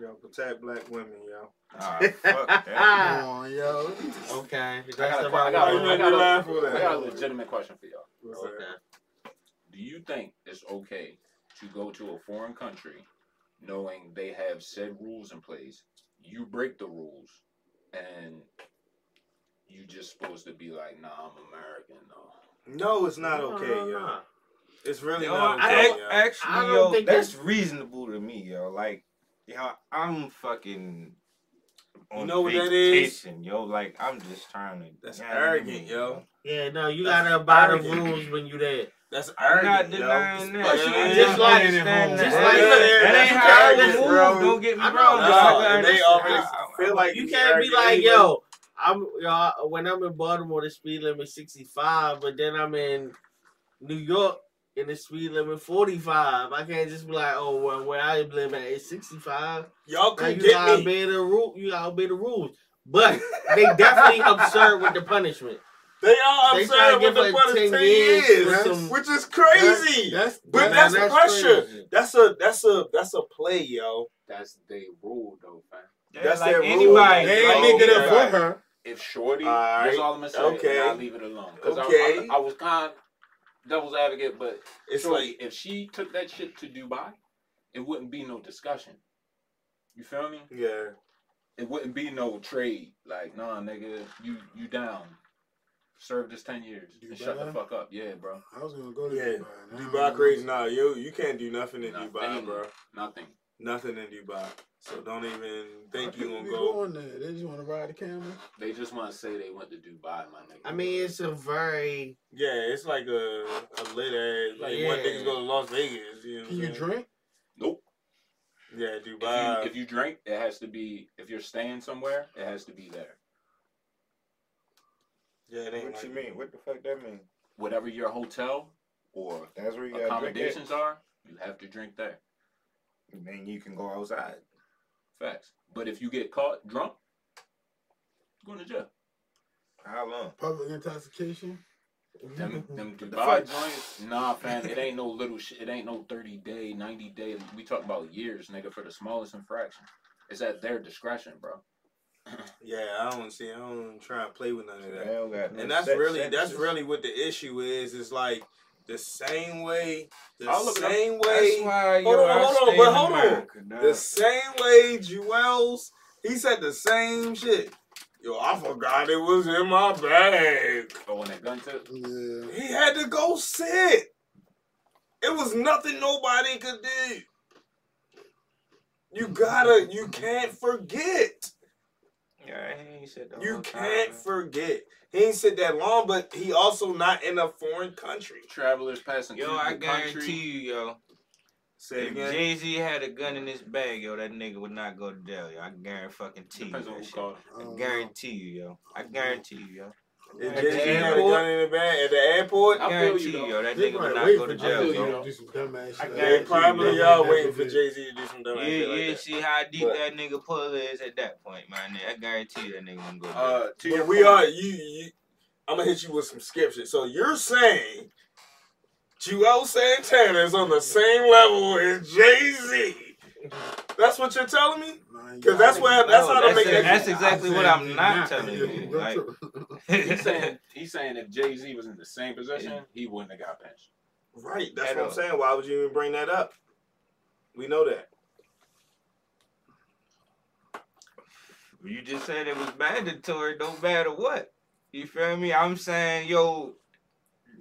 yo, protect black women, yo. Ah, fuck that. Come on, yo. okay. I got a, got you I made got me a, laugh for I got a legitimate question for y'all. Okay. Do you think it's okay to go to a foreign country knowing they have said rules in place? You break the rules, and you just supposed to be like, "Nah, I'm American." though. No, it's not No, okay, no, yo. no. It's really Yo, not okay, don't, yo. actually, I yo, that's that's- reasonable to me, yo. Like, yo, I'm fucking. On You know what that is? vacation, Yo, like I'm just trying to. That's Yeah, arrogant, yo. Yeah, no, you That's gotta abide the rules when you there. That's I'm not arrogant, yo. denying that. Especially Yeah, just like- at just like- Yeah, that ain't how I arrogant, move. bro. Don't get me wrong. no, like they already feel like You can't be like, anyway. yo, I'm y'all when I'm in Baltimore, the speed limit 65, but then I'm in New York and the speed limit 45. I can't just be like, oh, well, where I live at is 65. Y'all Now could you get me. obey the rule. You gotta obey the rules. But they definitely absurd with the punishment. They all They absurd tryna with the her put 10 10 years years, some- which is crazy. That's, But that's, that's pressure. crazy. That's a that's a that's a play, yo. That's they rule, though, fam. Yeah, That's like their rule. anybody. they like, ain't making it okay. for her. If Shorty, Alright, that's all I'm gonna say. okay. I'll leave it alone. Because Okay. I, I, I was kind of devil's advocate, but It's Shorty, like if she took that shit to Dubai, it wouldn't be no discussion. You feel me? yeah. It wouldn't be no trade. Like, nah, nigga, you you down. Serve this ten years and shut the fuck up. Yeah, bro. I was gonna go to Yeah, Dubai. Now Dubai crazy. Nah, yo, you can't do nothing in Nothing. Dubai, bro. Nothing. Nothing in Dubai. So don't even think you people gonna go. going there? They just want to ride the camel. They just want to say they went to Dubai, my nigga. I mean, it's a very Yeah, it's like a, a lit ass. Like one Yeah. niggas go to Las Vegas. You know Can what you I'm saying? drink? nope. Yeah, If Dubai. you, if you drink, it has to be. If you're staying somewhere, it has to be there. Yeah, it ain't What like you mean? What the fuck that mean? Whatever your hotel or That's where you gotta drink accommodations are, you have to drink there. And then you can go outside. Facts. But if you get caught drunk, you're going to jail. How long? Public intoxication. Them, them Dubai fuck? joints, nah, fam. It ain't no little shit. It ain't no thirty day, ninety day. We talk about years, nigga, for the smallest infraction. It's at their discretion, bro. Yeah, I don't see. I don't try and play with none of that. got And that's set really that's sentences. really what the issue is. Is like the same way, the I'll look it up. same That's way, why yo, Hold on, hold on, but in hold on. America, the same way. Juelz, he said the same shit. Yo, I forgot it was in my bag. Oh, when that gun tip, Yeah. He had to go sit. It was nothing nobody could do. You gotta, you can't forget. Yeah, he ain't said the You whole can't time. forget. He ain't sit that long, but he also not in a foreign country. travelers passing through. Yo, I the guarantee country. you, yo. Say If. Jay Z had a gun in his bag, yo, that nigga would not go to jail, yo. I guarantee fucking you Depends that shit. I I guarantee you, yo. I guarantee you, yo. If At Jay the Z had a airport? gun in the bag at the airport, I I feel guarantee you, you, though. yo, that They nigga would not waiting go for to Jay feel jail, Z you, yo. do some dumbass shit. I they probably y'all waiting for. Jay Z to do some dumb You, shit you like that. see how deep that nigga pull is at that point, man. I guarantee you that nigga wouldn't go to jail. Uh, to your we are you, you. I'm gonna hit you with some skip shit. So you're saying Juelz Santana is on the same level as Jay Z? That's what you're telling me? Nah, you 'Cause that's gotta- where- that's how to that's, make that- that's exactly what I'm saying not not. telling you. Like, he's saying he's saying if Jay Z was in the same position, he wouldn't have got pinched. Right. That's At what I'm saying. Why would you even bring that up? We know that. You just said it was mandatory, no matter what. You feel me? I'm saying, yo,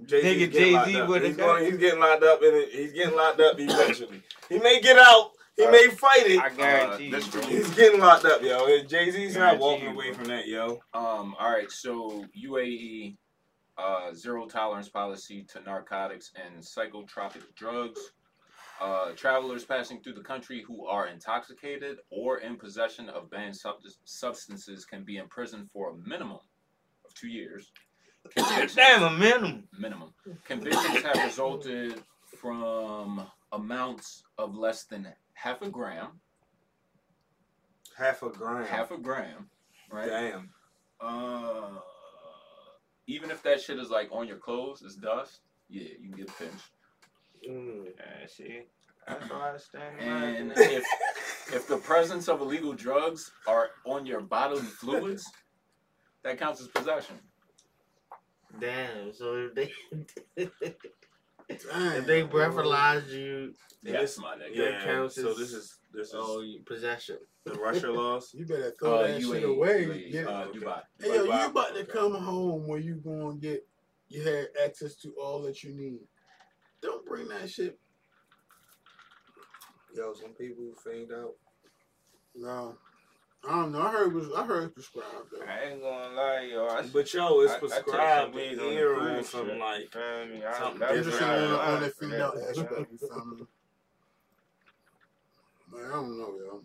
Jay-Z's Nigga, Jay-Z would've got- he's getting locked up and he's getting locked up eventually. he may get out. He may fight it. I guarantee Uh, you, that's bro. true. He's getting locked up, yo. Jay Z's not walking you, away bro. from that, yo. Um, all right, so UAE uh, zero tolerance policy to narcotics and psychotropic drugs. Uh, travelers passing through the country who are intoxicated or in possession of banned sub- substances can be imprisoned for a minimum of two years. Convictions- Damn, a minimum. minimum. Convictions have resulted from amounts of less than half a gram Half a gram. half a gram, right? Damn. Uh, even if that shit is like on your clothes, it's dust. Yeah, you can get pinched. Mm. Yeah, see, that's why I stand. And by if if the presence of illegal drugs are on your bodily fluids, that counts as possession. Damn. So if they Damn, if they bro. breathalyze you, Yes, my nigga. Yeah. That counts so this is this is oh, you- possession. the Russia laws. You better throw Uh, that UAE, shit away. UAE, Yeah. uh. Dubai. Hey, yo, you Dubai, about to okay. come home where you gonna get you had access to all that you need. Don't bring that shit. Yo, some people find out. No. I don't know. I heard it was I heard it's prescribed though. I ain't gonna lie, yo. I, But yo, it's I- I take some prescribed weed in the here cruise on some ship. like Feel me? I, something that's I'm just I saying on, on learned that from female aspect, you feel me? Man, I don't know, yo.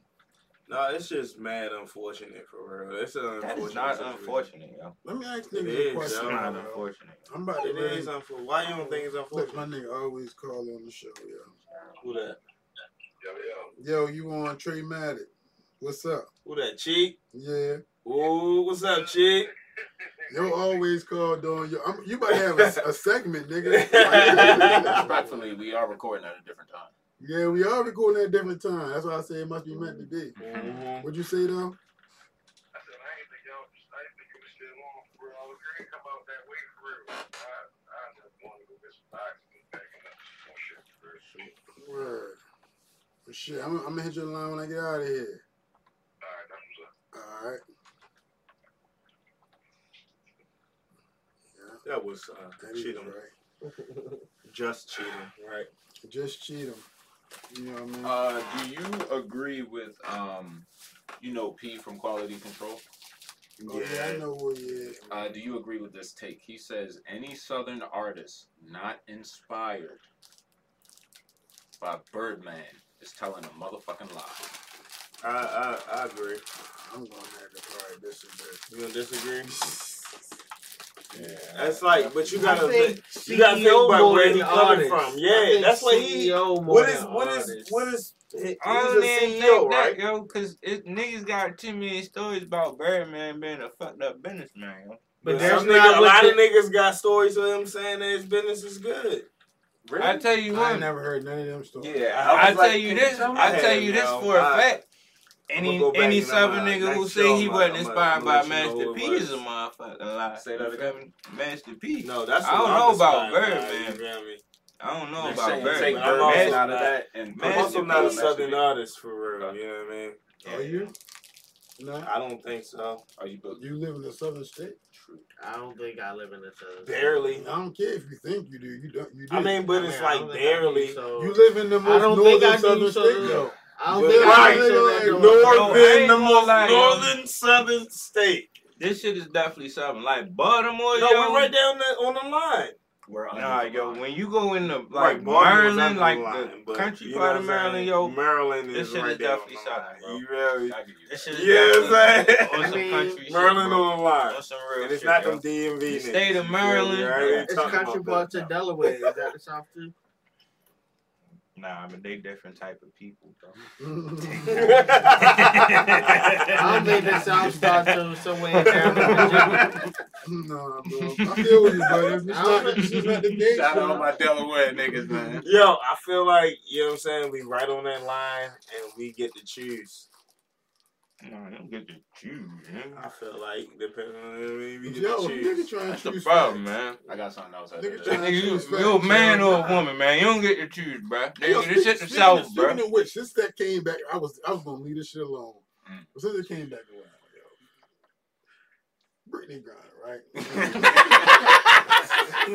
No, it's just mad unfortunate for real. It's an unfortunate. is not situation. unfortunate, yo. Let me ask It niggas is, a question. yo. It's not yo. unfortunate. I'm about to It really, is unfortunate. Why you don't think it's Look, my nigga always call on the show, yo. Who that? Yo, yo. Yo, you on Trey Matic. What's up? Who that? Cheek? Yeah. Ooh, what's up, Cheek? Yo always called on yo. I'm, you about to have a, a segment, nigga. Respectfully, we are recording at a different time. yeah, we are recording at a different time. That's why I say it must be meant to be. Mm-hmm. What'd you say though? I said, I ain't think y'all, I didn't think it was still on for real. I was ready to come out that way for real. I, I just wanted to go get some oxygen back and that's some shit for real. Word. Well, shit, I'm, I'm gonna hit you the line when I get out of here. Alright, that's what's up. All right. Yeah, That was uh, that is cheating. right. Just cheating, right? Just cheating. You know what I mean? Uh, do you agree with um, you know P from Quality Control? oh, yeah, I know who he is. Uh, do you agree with this take? He says any Southern artist not inspired by Birdman is telling a motherfucking lie. I I, I agree. I'm gonna have to probably disagree. You gonna disagree? Yeah. That's like, but you gotta think think, you gotta think about where than he the coming artist. from. Yeah, that's what he. What is, what is what is what is He's I a don't CEO, think right? that, yo, because niggas got too many stories about Birdman being a fucked up businessman, yo. But But that's some not nigga, a lot the- of niggas got stories of him saying that his business is good. I tell you I what, ain't never heard none of them stories. Yeah, I I was tell like, you this. I tell you this for a I- fact. I'ma Any go any and Southern nigga who say he wasn't inspired by let you know Master who it P is a motherfucking lie. Say that again. Master P. No, that's I don't know about inspired by, Birdman. you? I don't know about saying Birdman. take but I'm also out not- that and I'm Master also not a southern P. artist for real. You know what I mean? Are you? No. I don't think so. Are you booked? You live in a southern state? True. I don't think I live in a southern. Barely. I don't care if you think you do. You don't. You do. I mean, but I it's mean, I like don't think I do barely. so. you live in the I most don't think northern I do southern so. state, though. I don't think right, I do so that don't- Yo, North I been ain't the gonna most lie, northern southern state. This shit is definitely something like Baltimore, No, yo. we're right down there on the line. We're under Nah, the yo, line. when you go in the like Right, Baltimore's Maryland, like the line, the country part of I'm Maryland, yo, Maryland this shit right is definitely the southern, bro. You really? I give you this shit is You know what I'm definitely saying? on some mean, country shit, Maryland on the line. On some real And it's shit, not yo. them DMV The state of you feel me? Maryland, I ain't It's talking country part parts that. of Delaware. Is that the South too? Nah, I mean they different type of people, bro. I don't think the South starts till somewhere down in Virginia. nah, bro. I feel with you, bro. It's not, it's not the day. Shout out show. to my Delaware niggas, man. Yo, I feel like, you know what I'm saying? We right on that line and we get to choose. Nah, you don't get to choose, man. I feel like, depending on the we get Yo, to nigga choose. trying That's to the problem, facts. man. I got something else. Nigga after trying to Nigga, you, choose facts, you a man or a woman, man. You don't get to choose, bro. Hey, yo, Nigga, this shit the speaking, South, of, bro. speaking of which, since that came back, I was I was gonna leave this shit alone. Mm. But since it came back around, yo, Brittney Griner, right?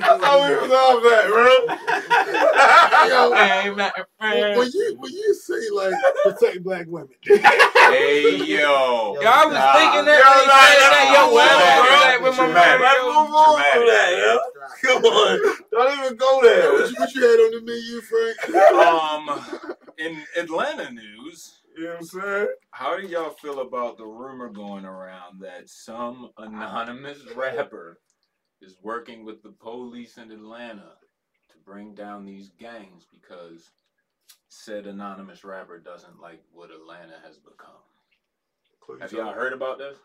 I thought we was off that, bro. yo, Hey, man, when, when you when you say like protect black women, hey yo. Yo, I was Nah. thinking that Yo, when he nah, said that's that, yo, cool, whatever, bro. like, with my man, Let's move on from that, yo. Come on. Don't even go what there. you, what you had on the menu, Frank? Um, in Atlanta news, You know what I'm saying? how do y'all feel about the rumor going around that some anonymous rapper is working with the police in Atlanta to bring down these gangs because said anonymous rapper doesn't like what Atlanta has become? Clue, Have y'all it? heard about this?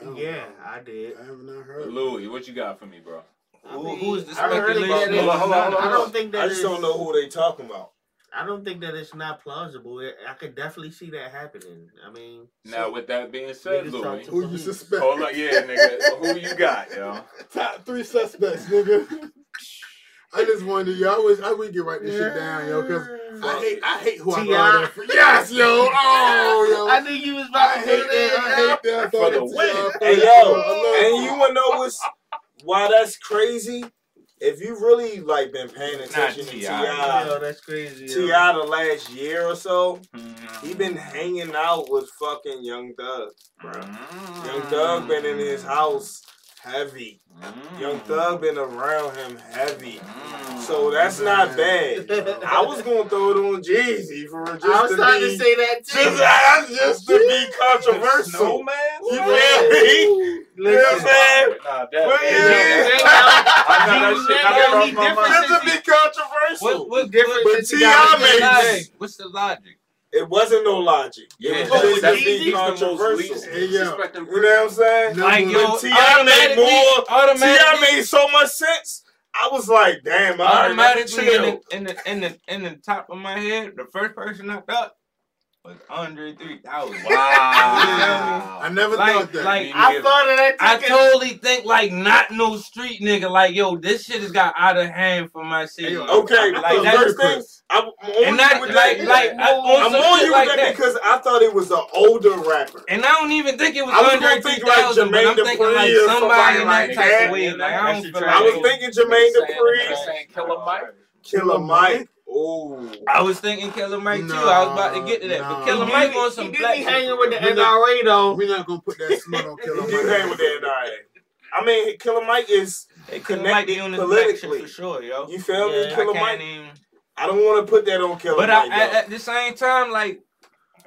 Hell Yeah, no. I did. I have not heard. Louis, what you got for me, bro? I Who- mean, who's the I heard speculation? that it- Hold on, hold on, hold on, I don't think that I just it's- don't know who they talking about. I don't think that it's not plausible. I could definitely see that happening. I mean, Now, with that being said, Louis, Who you suspect? hold on, yeah, nigga, who you got, yo? Top three suspects, nigga. I just wonder, yo. I wish I would get write this shit down, yo, because I hate I hate who I T.I. brought for. Yes, yo. Oh, yo. I knew you was I about to hate say that. I hate that. For the win. Hey yo, and you wanna know what's why that's crazy? If you really like been paying attention to T.I. Yo, Ti, that's crazy. Ti yo. the last year or so, Mm-hmm. he been hanging out with fucking Young Thug, bro. Mm-hmm. Young Thug been in his house heavy. Young mm. Thug been around him heavy. Mm. So that's not mm. bad. I was gonna throw it on Jeezy for just I was to trying be, to say that too. just, that's just to be controversial. Snowman? You feel me? You know what I'm saying? Nah, that, Well, yeah. yeah. I know that shit. I Yo, know he different. Just to be controversial. What, what different what- But since he T.I. got what's the logic? This. What's the logic? It wasn't no logic. Yeah, It was just to Jeezy's be the He's the most controversial. least Hey, yo. suspecting You know what I'm saying? No, Like, but- yo, But T.I. made automatically, more. T.I. automatically, made so much sense. I was like, damn, all right, let me automatically in chill. the, in the in the in the top of my head, the first person I thought was Andre 3000. Wow. I never Like- thought that. like- I thought of that. I totally think like not no street nigga. Like yo, this shit has got out of hand for my city. Hey, Okay, like the that. first thing, I'm on And not you with like that. like I, on I'm on shit you like with that, that. because I thought it was an older rapper. And I don't even think it was I was Andre gonna think like 3000, but I'm Jermaine thinking like Dupri or somebody somebody in that type of way. Like I don't the feel track. I was thinking Jermaine Dupri, Killer Mike. Killer Mike. Oh, I was thinking Killer Mike too. I was about to get to that, Nah, but Killer nah. Mike He on some be black hanging with the We're not- NRA though. We're not gonna put that smut on Killer you do Mike. hang with that NRA. I mean, Killer Mike is Hey, Killer Mike connected on this black shit politically. for sure, yo. You feel me, Yeah, I Killer can't Mike? even. I don't want to put that on Killer But Mike. I, at, at the same time, like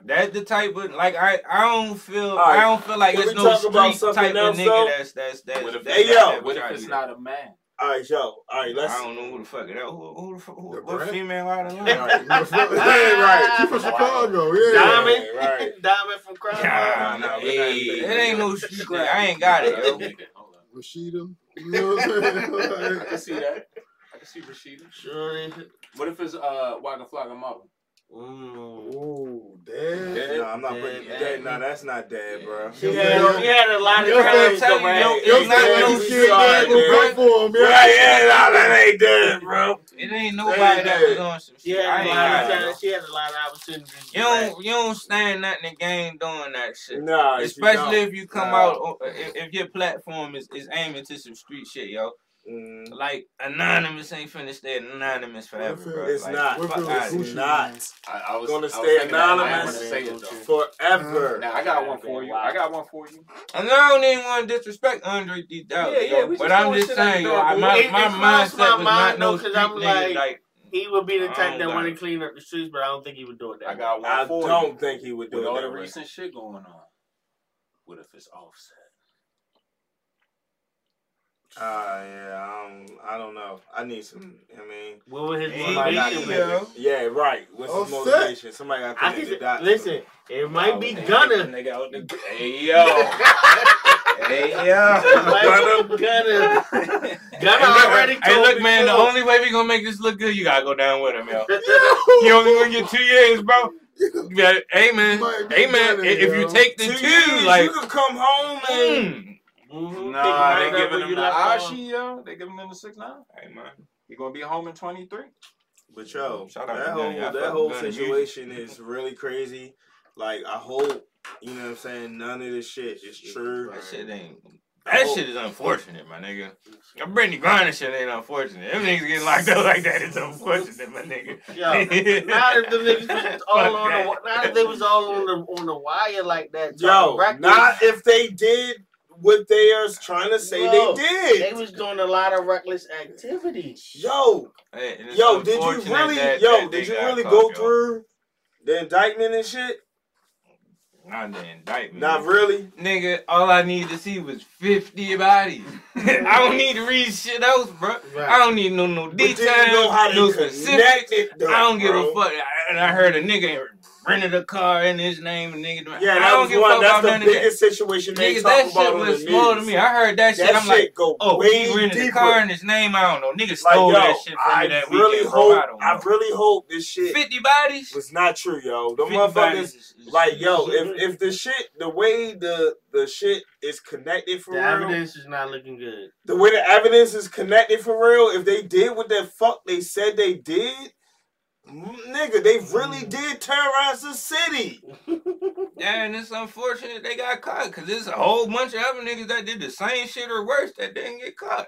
that's the type of like I I don't feel Alright, I don't feel like can it's no talk street type else, of though? nigga that's that's that's. What that's Hey, got yo, that what if it's not a man? All right, yo. All right, let's. I don't know who the fuck it is. Who, who, the fuck- who, The what Brad? female out of line? Yeah, right. She from Chicago, yeah. Diamond, right. Diamond from Crime. Nah, nah, Hey, it ain't no street. nigga. I ain't got it, yo. Hold on. Rashida. You know what I'm I can see that. I can see Rashida. Sure. What if it's uh Waka Flocka Mama? Mm. Ooh, damn. Dead? No, I'm not putting Yeah, that. yeah. No, that's not dead, bro. She had, she had a lot of Yo, times tell to you, rap. yo, Yo, It's not man, no you shit, shit, man. man. Go for him, yeah. Right, yeah, no, that ain't dead, bro. It ain't nobody that was on some She shit. I had a ain't lot got of it. yo. times. She had a lot of opportunities. You don't you don't stand nothing in the game doing that shit. Nah, Especially if you come Nah. out if, if your platform is, is aiming to some street shit, yo. Mm, Like anonymous ain't finna stay anonymous forever, bro. it's like, not. what if fuck it was outta here. It's Gucci? not I, I was Gonna I stay thinking that, I didn't anonymous. say it though. forever. Now I got one for you. I got one for you. And I don't even want to disrespect Andre 3000, Yeah, yeah, but I'm just saying, yo, door, I, but my, it- my it mindset my was mind, not no though, 'cause street I'm like- like, He would be the type that want to clean up the streets, but I don't think he would do it that I got one I for don't you. think he would do it all the recent shit going on. What if it's offset? Ah, yeah, I don't, I don't know. I need some. I mean, What would his motivation be? yeah, right. What's Oh, his set. motivation? Somebody got to I connect the dots. listen. It might be They Gunna. kick the nigga out the- Hey yo. hey yo. It might be Gunna. Gunna already Hey, look, me man, the only way we gonna make this look good, you gotta go down with him, yo. You only gonna get two years, bro. You gotta- hey, man. Might be Hey, man, better, if you take the Two two, years, like, you could come home and mm. Mhm. Nah, they him giving up him the you left off. Ashi, yo. They giving him the six nine. Hey, man. He gonna be home in twenty three. But yo, Shout out that to whole Gunna. That whole situation is really crazy. Like I hope you know what I'm saying. None of this shit is true. That shit ain't. That hope- shit is unfortunate, my nigga. That Brittney Griner shit ain't unfortunate. Them niggas getting locked up like that is unfortunate, my nigga. Yo, now that the niggas was all Fuck on that. the now if they was all on the on the wire like that. Yo, talking not if they did what they are trying to say Yo, they did. they was doing a lot of reckless activities. Yo, Hey, yo, did you really, that- yo, that did you got really caught, go yo. through the indictment and shit? Not the indictment. Not really. Nigga, all I need to see was 50 bodies. I don't need to read shit else, bro. I don't need no no But details, you know how they no specifics. I don't give bro? a fuck. And I heard a nigga rented a car in his name and nigga. Yeah, I that don't was give a one. fuck That's about the none of that. biggest situation they Niggas, talk that about shit on was the small to me. I heard that shit. That I'm shit like, go oh, way he rented deeper. a car in his name. I don't know. Niggas Like, stole yo, that shit from I me that really weekend, bro. hope. I don't I really hope this shit 50 bodies? was not true, yo. The motherfuckers. bodies is- is- Like yo, if if the shit, the way the the shit is connected for The real, evidence is not looking good. the way the evidence is connected for real, if they did what the fuck they said they did, nigga, they really did terrorize the city. Yeah, and it's unfortunate they got caught because there's a whole bunch of other niggas that did the same shit or worse that didn't get caught.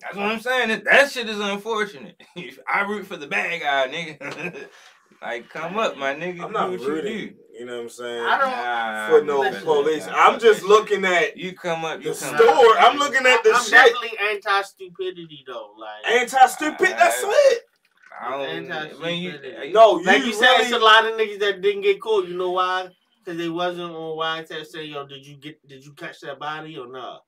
That's what I'm saying. That, that shit is unfortunate. I root for the bad guy, nigga. like, come up, my nigga. I'm do not what you rooting, do. you know what I'm saying? I don't- Nah, for no police. nah, I'm just looking at. You come up, you the come store. up. I'm looking at the I'm shit. definitely anti stupidity though. Like Anti stupid. That's it. I don't. Anti- When you, stupidity. No, you like you said, it's a lot of niggas that didn't get caught. You know why? Because they wasn't on wiretap saying, "Yo, did you get? Did you catch that body or not?"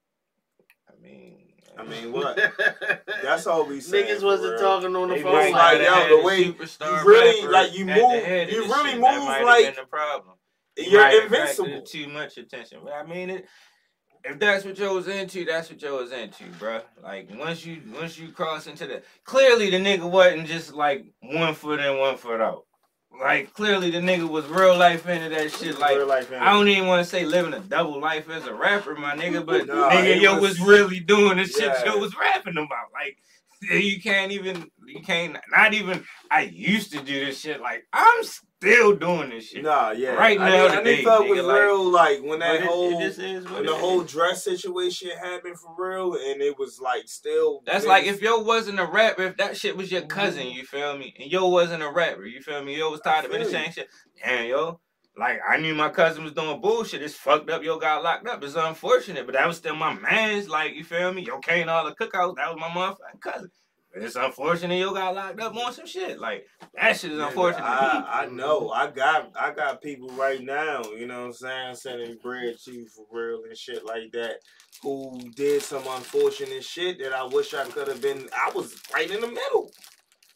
I mean, I mean, what? That's all we saying. Niggas wasn't real. talking on the They phone might like, yo, the way superstar you really- like, you move- you really move like- been the problem. You're might invincible. Too much attention. But I mean, it, if that's what you was into, that's what you was into, bruh. Like once you once you cross into the clearly the nigga wasn't just like one foot in, one foot out. Like clearly the nigga was real life into that shit. Like I don't even want to say living a double life as a rapper, my nigga, but Nah, nigga, yo was- was, really doing the shit Yeah. yo was rapping about. Like you can't even, you can't, not even. I used to do this shit. Like I'm still doing this shit. Nah, yeah. Right I now I today, didn't felt nigga, was like- real. Like when that it- whole it when the whole dress situation happened for real, and it was like still. That's like if yo wasn't a rapper, if that shit was your Mm-hmm. cousin, you feel me, and yo wasn't a rapper, you feel me, yo was tired of I the same shit. Damn, yo, like I knew my cousin was doing bullshit. It's fucked up. Yo got locked up. It's unfortunate, but that was still my man's. Like you feel me, yo came to all the cookouts. That was my motherfucking cousin. But it's unfortunate yo got locked up on some shit. Like that shit is Nigga, unfortunate. I, I know. I got I got people right now, you know what I'm saying, sending bread to you for real and shit like that, who did some unfortunate shit that I wish I could have been. I was right in the middle.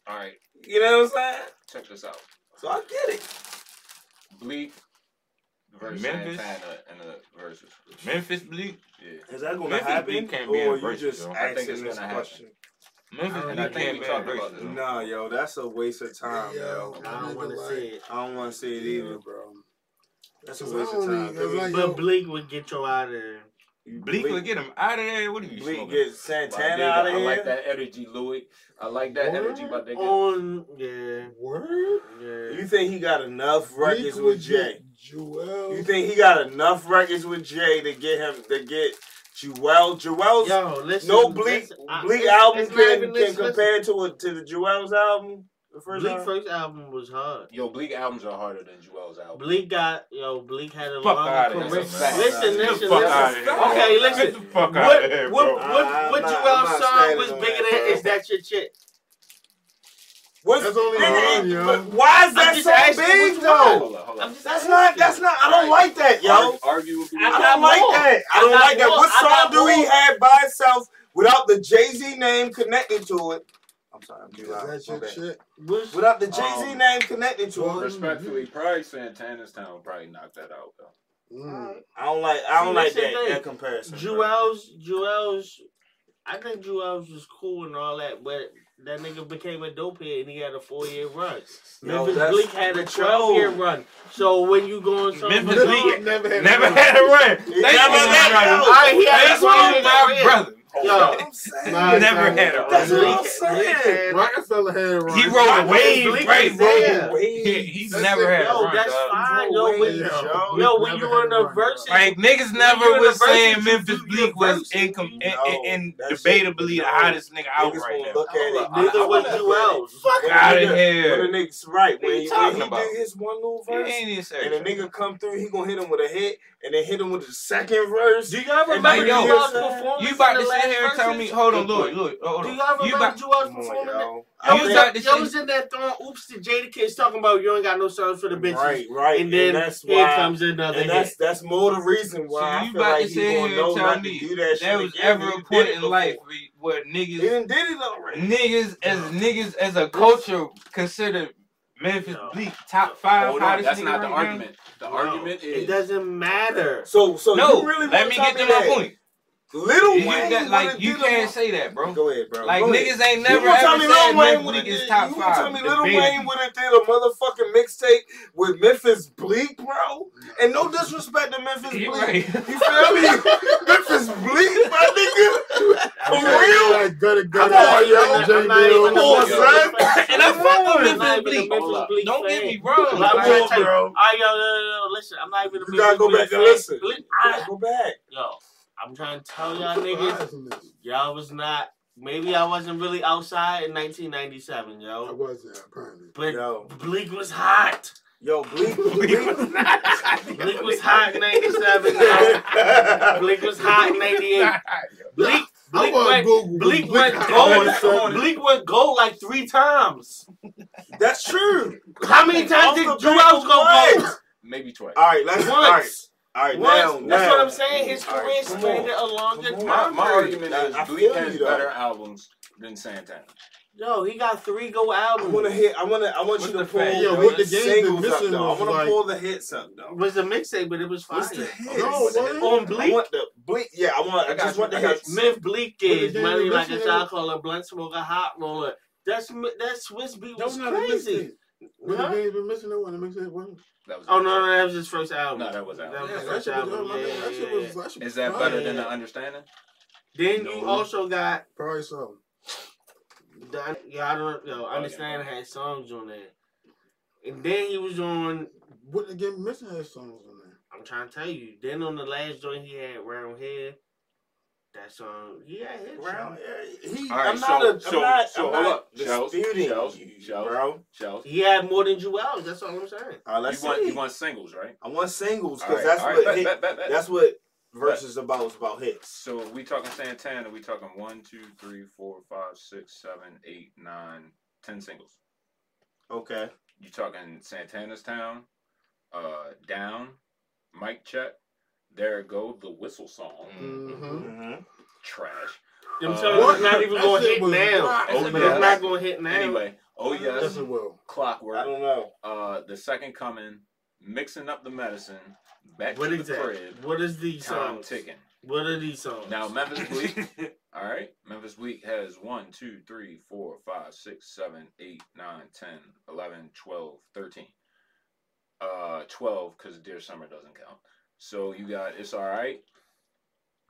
All right, You know what I'm saying? check this out. So I get it. Bleak versus Memphis? Santana in the versus. Memphis Bleak, Yeah. Is that gonna Memphis happen, Bleak can't be in or you versus, just though. I think asking it's this gonna question? Memphis And I Bleak think can't we be talked about this. Nah, yo, that's a waste of time, Yo, yo. I don't want to Nigga, say it. I don't want to see it Yeah, either. bro. That's a waste of time. like- But yo- Bleak would get you out of there. Bleak would get him out of there. What are you Bleak smoking? get Santana nigga, out of I here. like that energy, Louis. I like that Word? energy, but they get On yeah, Word? yeah. You think he got enough records Bleak with Jay? get Juelz. You think he got enough records with Jay to get him to get Juelz? Juelz's Yo, listen. no Bleak listen, Bleak it's- album it's not can, can listen. compare to a, to the Juelz's album. The first Bleak album. first album was hard. Yo, Bleak albums are harder than Juelz's album. Bleak got yo. Bleak had a Fuck longer outta here, career. man. Listen, Get listen, fuck listen. outta. Okay, listen. Get the fuck out of here, bro. what I'm what not- Juelz's song was bigger that, than bro. Is That Your Chick? What's, That's only nigga, one, yo. but Why is that so big though? Hold on, hold on. That's not. That's not. I don't like that, yo. Argue, arguably, I I don't like that. I I don't got like that. What song do he have by itself without the Jay Z name connected to it? I'm sorry, I'm too loud. that your bad. shit? Which- Without the Jay Z Um, name connected to well, it, respectfully, probably Santana's town will probably knock that out though. Mm. I don't like. I don't See, like that, that comparison. bro. Juelz's Juelz's I think Juelz's was cool and all that, but that nigga became a dopehead and he had a four year run. Yo, Memphis that's- Bleak had a but twelve year run. So when you go on something Memphis like- Bleak never had Never had a run. He Thank never had a brother. run. Alright, he had a Thank 12 you, year my career. brother. Yo, That's what I'm saying. Nah, Never had a not. That's what I'm saying. Rockefeller had a run. He rode a wave, Bleak right, is. He, he's That's never it. had a run, that's dog. fine. Yo, when, Yo, yo, when you had in a the run. Like niggas never you in the was saying Memphis do Bleak was verses, incom- in, in, debatably the hottest nigga out right now. look at it. Neither I- I was wanna- Fuck out of here. When a nigga's right, when, he, talking when he about? did his one little verse, ain't even say and a that. nigga come through, he gonna hit him with a hit, and then hit him with the second verse. Do y'all And remember like, yo, performance? You about to the sit here and tell me? Hold on, look, look, point. Lloyd. Hold Do y'all You remember about, Juelz's Come on, performance? yo. Yo, You was, about that, yo was in that throwing oops to Jadakiss talking about you ain't got no songs for the bitches. Right, right. And then that's here why. comes another and hit. that's that's more the reason why So I you feel about like to he sit gonna here and tell me do that there was again. ever He a point in life before. where, where He niggas done did it already. niggas as niggas as a culture considered Memphis No. Bleak top five Hold on, hottest that's not the right now? argument. The No, argument it doesn't matter. So, so No, you really let me get to that my point. Little You, Wayne, that, like you can't mo- say that, bro. Go ahead, bro. Like Go ahead. niggas ain't never gonna tell ever me said Lil Wayne would have Bleak is did? top You gonna tell me Little Debated. Wayne would have did a motherfucking mixtape with Memphis Bleak, bro? And no disrespect to Memphis You Bleak, right. you feel me? Memphis Bleak, my nigga. For I'm real? Like gutter Come gutter. on, yo. J. I'm not even a Come on, Memphis son. Fan. And I fuck with I'm Memphis not Bleak. Don't get me wrong. Like, Like, I'm Come on, bro. All right, yo, yo, yo, yo, listen. I'm not even a You gotta go back and listen. fan. Bleak- I- Go back. Yo, I'm trying to tell y'all niggas, y'all was not. Maybe I wasn't really outside in 1997, yo. I wasn't apparently. But Yo, Bleak was hot. yo, Bleak. Bleak was Bleak. not. Bleak was hot in 97, yo. Bleak was hot in 98. Bleak, Bleak went, Bleak went gold. Bleak went gold like three times. That's true. How many times did the Drew House go gold? maybe twice. All right, let's. All right, Once. All right. Now, That's now. what I'm saying. His All right, career come spanned on. a longer Come on. My, my argument is I Bleak has you, better albums than Santana. Yo, he got three gold albums. I want to hit. I want to. I want What's you to the pull fact? Yo, the what the game's been singles up though. I want to like- pull the hits up though. It was a mixtape, but it was fire. What's the hits? No, What's the what? hits? On I want the bleak. Yeah, I want. I, I just you, want the I got hits. Myth Bleak is the money game like a missing shot is- caller, blunt smoker, hot roller. That's that Swizz Beatz That was was not a crazy. Mixtape. When Huh? the game's been missing, that wasn't a mixtape. wasn't it? That was Oh no, no, that was his first album. No, that was album. That was Yeah, his first shit was, album. oh, Yeah, that yeah, shit yeah. was, that shit Is that fire. better than the understanding? Then No. you also got Probably so. the, yeah, I don't know. Oh, Understand had songs on there, and then he was on. What the game missing had songs on there. I'm trying to tell you. Then on the last joint he had round here. That song, he had hits. Yeah, he, All right, I'm not. so- a, I'm not. so I'm hold not up. Shells, disputing shells, you, shells. bro. Shells. He had more than Juelz. That's all I'm saying. All right, let's want see. you want singles, right? I want singles because right, that's all right, what bet, hit, bet, bet, bet. that's what versus about is about hits. So we talking Santana, we talking one, two, three, four, five, six, seven, eight, nine, ten singles. Okay. You talking Santana's Town, uh, Down, Mic Check, There Go, The Whistle Song, Mm-hmm. Mm-hmm. trash. Them Uh, songs is not even going to hit now. Oh, but yeah. it's not going to hit now. Anyway, oh Yes, yes, it will. Clockwork, I don't know. uh, The Second Coming, Mixing Up the Medicine, Back What to is the that? Crib, What is these Time songs? Ticking. What are these songs? Now Memphis Bleak, all right. Memphis Bleak has 1, 2, 3, 4, 5, 6, 7, 8, 9, 10, 11, 12, 13. Uh, 12 because Dear Summer doesn't count. So you got It's Alright.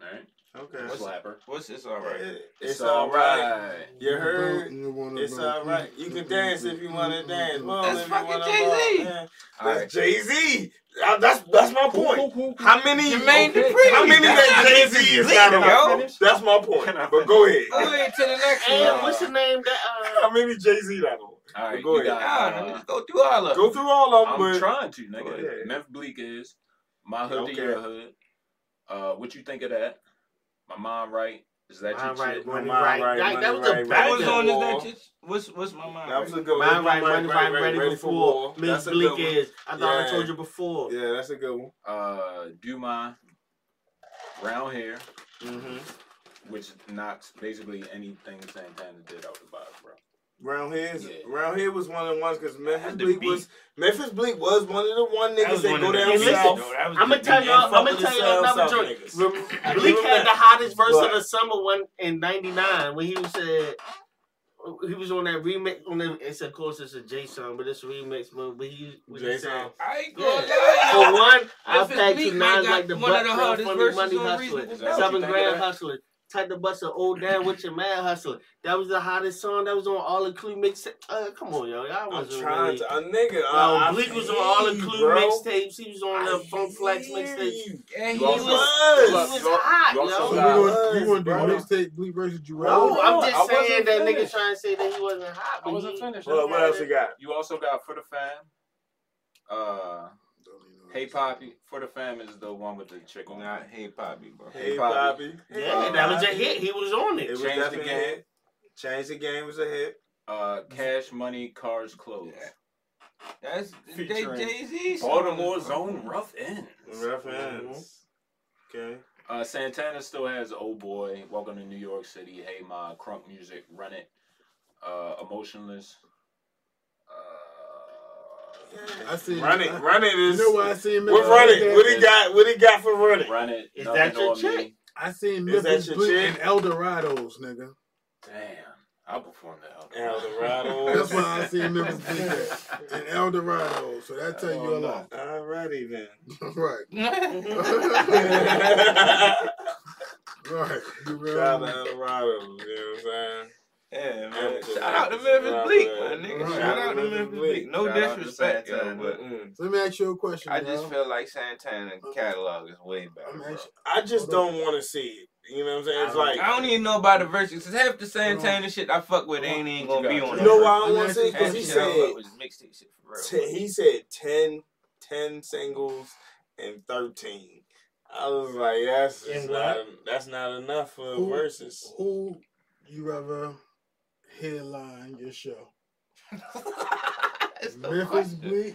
All right. Okay. What's, Slapper. What's this all right? It- It's, it's all right. You heard? You wanna It's go- all right. You can dance if you want to dance. Well, That's fucking Jay-Z. ball, yeah. All That's right. Jay Z. That's that's my point. How many? Jermaine Okay. Dupri. How many That's that Jay Z is Bleak, not yo. That's my point. But go ahead. Go ahead to the next And one. what's the name that uh, How many Jay Z that on? All right. Go ahead. got, uh, let's go through all of them. Go through all of them. I'm but trying to, nigga. ahead. Memphis Bleak is My Hood Okay. to Your Hood. Uh, what you think of that? My mom right? Is that Mind your Right, shit? Money Mind Right? Right, That, Money that was a Right, banger. What was on is that what's what's my mind? that was a good one. My mind Right, Right, Money Right, Ready, Ready for for War. War. Miss That's a Bleak is. I thought I told you before. Yeah, that's a good one. Uh, Do My Round Hair, Mm-hmm. which knocks basically anything Santana did out the box, bro. Round here, Yeah. round here was one of the ones because Memphis Had Bleak be. was Memphis Bleak was one of the one niggas was that one go down Hey, listen, south. though. I'm gonna tell y'all. I'm gonna tell y'all South another South joke. niggas. Bleak had the hottest verse But- of the summer one in '99 when he said uh, he was on that remix. On the, it's of course it's a J song, but it's a remix. But, but he, when he J said, song. I ain't Yeah. gonna For one, I'll Memphis you might nine like the one of butt the from hardest funny money on hustler, Reasonable Is that what Doubt. seven grand of that? hustler. Type the bus of old down with your man hustler. That was the hottest song. That was on all include mix. Uh, come on, yo, y'all I'm trying really. to, a nigga. Yo, I, I Bleak was on all you, include bro. mixtapes. He was on the Funk Flex hear mixtapes. Yeah, he You was- was. was. He was hot, you yo. So we gonna, you want to do Bro. mixtape Bleak versus Jewel? No, No, I'm I just saying wasn't that nigga trying to say that he wasn't hot. I wasn't he, finished. What, what else you got? You also got For the Fam. Uh, Hey Papi. For the Fam is the one with the chick on. Not Hey Papi, bro. Hey, Poppy. Bobby. yeah, that was a hit. He was on It it. was Change the game. hit. Change the game was a hit. Uh, Cash Money, Cars, Clothes. That's they Featuring Jay Z. Baltimore's own Ruff Endz. Ruff Endz. Okay. Uh, Santana still has Old Boy, Welcome to New York City, Hey Ma, Crunk Music, Run It, uh, Emotionless. I see. Run it, I- run it You is. know why I seen What Memphis run Bleak it? What he got? What he got for running? it? Run it. Is nothing that your on me. chick? I seen Is that Memphis your Bleak chick? and Eldorados, nigga. Damn. I performed that. El Dorado. That's why I seen Memphis Bleak at. And Eldorados. So that tell you a lot. Alrighty then. right. Right. You real? Shout out to El Dorado. You know what I'm saying? Yeah, man. Shout out to Memphis, Memphis Bleak, my nigga. Right. Shout out to Memphis Bleak. No Shout out to disrespect, yo, Santana. but Mm. So let me ask you a question. I just bro. feel like Santana catalog is way better. I'm Bro. I just don't want to see it. You know what I'm saying? It's like I don't even know about the verses. Cause half the Santana shit I fuck with ain't even gonna be on. you know why I don't want to see it because he the shit I said fuck mixtape shit for real. Ten, he said 10, 10 singles and thirteen. I was like, that's not that's not enough for Who- verses. who you rather headline your show? It's no Memphis question. Bleek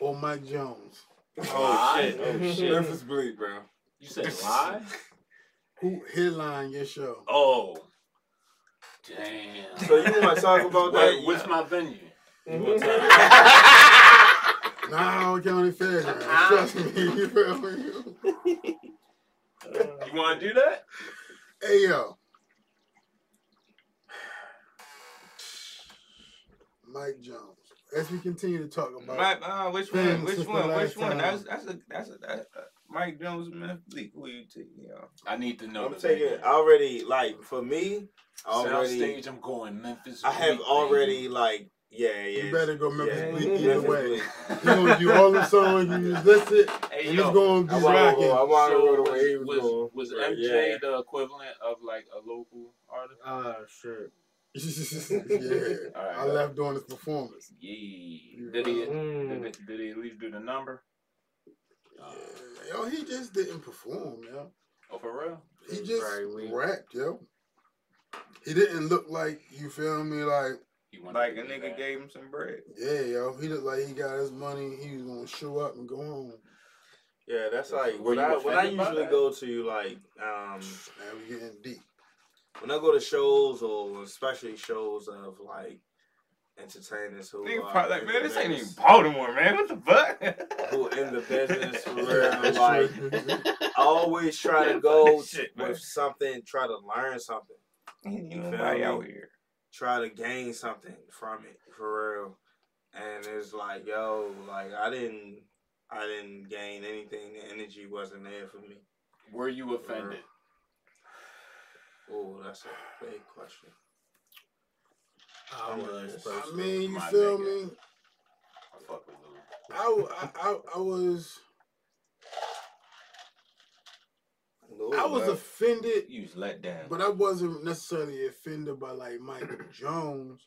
or Mike Jones? Oh shit! Oh, Oh shit. shit! Memphis Bleek, bro. You said lie? Who headline your show? Oh. Damn. So you want to talk about What, that? what's my venue? You Mhm. wanna talk- Nah, County fair. Trust me. You feel me? You want to do that? Hey yo. Mike Jones. As we continue to talk about Mike, uh, which one? Which one? Which one? time. That's that's a that's a that, uh, Mike Jones and Memphis Bleek. Who you take? Yo. I need to know. I'm taking venue. already like for me Sound already. stage. I'm going Memphis. I have Bleek, already baby. like yeah yeah. you better go Memphis yeah, Bleek either Memphis way. Bleek. You're gonna all the songs you just listed, Hey and yo, it's gonna be I wanna rocking. go- I wanna go the was, way he was was, going. was Right, MJ yeah. the equivalent of like a local artist? Oh shit. Yeah. All right, I left during this performance. Yeah. Did he? Mm. Did, he- did he at least do the number? Uh, Yeah. Yo, he just didn't perform, yo. oh, for real? He He's just rapped, yo. He didn't look like you feel me, like He like a nigga bad. gave him some bread. yeah, yo. He looked like he got his money. He was gonna show up and go home. Yeah, that's like Were when I when I usually go to like um Now we getting deep. When I go to shows or especially shows of like entertainers who Nigga are probably like, man, the this ain't even Baltimore, man. What the fuck? who in the business for real. That's like. I always try to go fuck shit, man. with something, try to learn something, You nobody feel out me? here. try to gain something from it for real. And it's like, yo, like I didn't I didn't gain anything. The energy wasn't there for me. Were you offended? Oh, that's a big question. I'm Yeah, a it's- I mean, you feel nigga. me? I fuck with Lou. I, w- I, I, I was I was offended, You was let down. but I wasn't necessarily offended by like Michael Jones.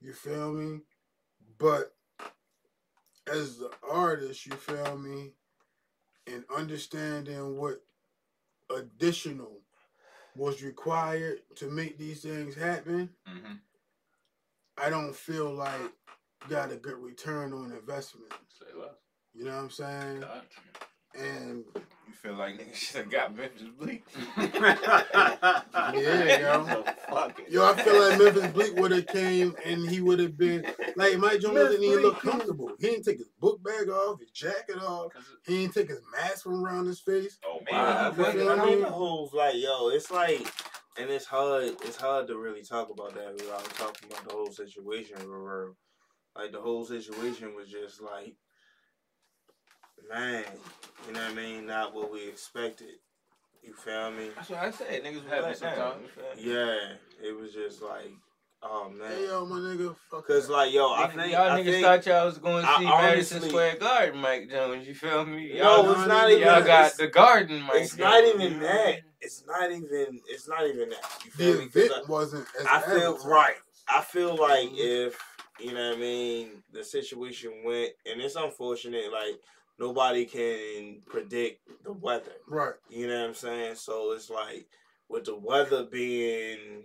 You feel me? But as the artist, you feel me, and understanding what additional was required to make these things happen, Mm-hmm. I don't feel like got a good return on investment. Say less. You know what I'm saying? Got And you feel like niggas should have got Memphis Bleek. Yeah, yo. Fuck. Yo, I feel like Memphis Bleek would have came and he would have been like Mike Jones didn't even look comfortable. He didn't take his book bag off, his jacket off. He didn't take his mask from around his face. Oh, Man, I, wow. you think, I think me? the whole like yo, it's like, and it's hard. It's hard to really talk about that without talking about the whole situation. For real. Like the whole situation was just like, man, you know what I mean? Not what we expected. You feel me? That's what I said. Niggas was Happens let down. sometimes. You feel me? Yeah, it was just like, oh Hey man. yo, my nigga, fuck Cause that. like yo, I Niggas- think y'all I niggas think, thought y'all was going to I see Madison Square Garden, Mike Jones. You feel me? No, Y'all, it's not even. y'all got the Garden, Mike. it's not even that. It's not even. It's not even that. You the feel me? 'Cause event wasn't as I feel advertised. right. I feel like if you know what I mean, the situation went, and it's unfortunate. Like nobody can predict the weather. Right. You know what I'm saying? So it's like with the weather being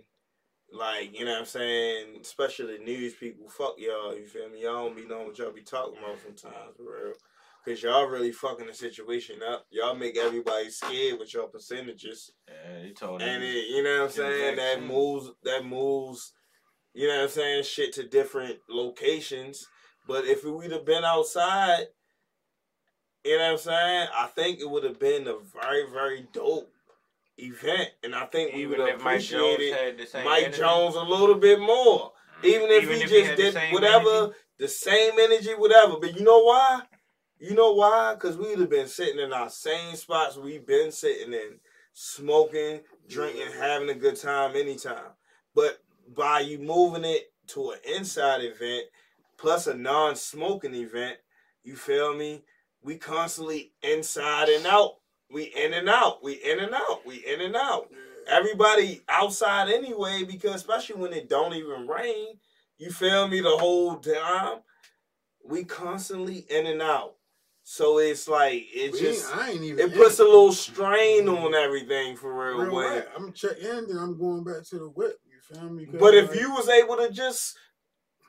like, you know what I'm saying, especially the news people, fuck y'all, you feel me? Y'all don't be knowing what y'all be talking about sometimes, for real. Cause y'all really fucking the situation up. Y'all make everybody scared with your percentages. Yeah, you told And it, you know what I'm saying? That moves that moves, you know what I'm saying, shit to different locations. But if we'd have been outside, you know what I'm saying? I think it would have been a very, very dope event. And I think we would have if Mike Jones the Mike. Jones a little bit more. Mm-hmm. Even if Even he if just the did same whatever, energy? the same energy, whatever. But you know why? You know why? Because we'd have been sitting in our same spots we've been sitting in, smoking, drinking, having a good time anytime. But by you moving it to an inside event plus a non-smoking event, you feel me? We constantly inside and out. We in and out. We in and out. We in and out. Everybody outside anyway, because especially when it don't even rain, you feel me the whole time. We constantly in and out. So it's like it We just ain't, I ain't even. it puts a little strain on mm-hmm. everything for real. Real rap. I'm check in, then I'm going back to the whip. You feel me? But if like, you was able to just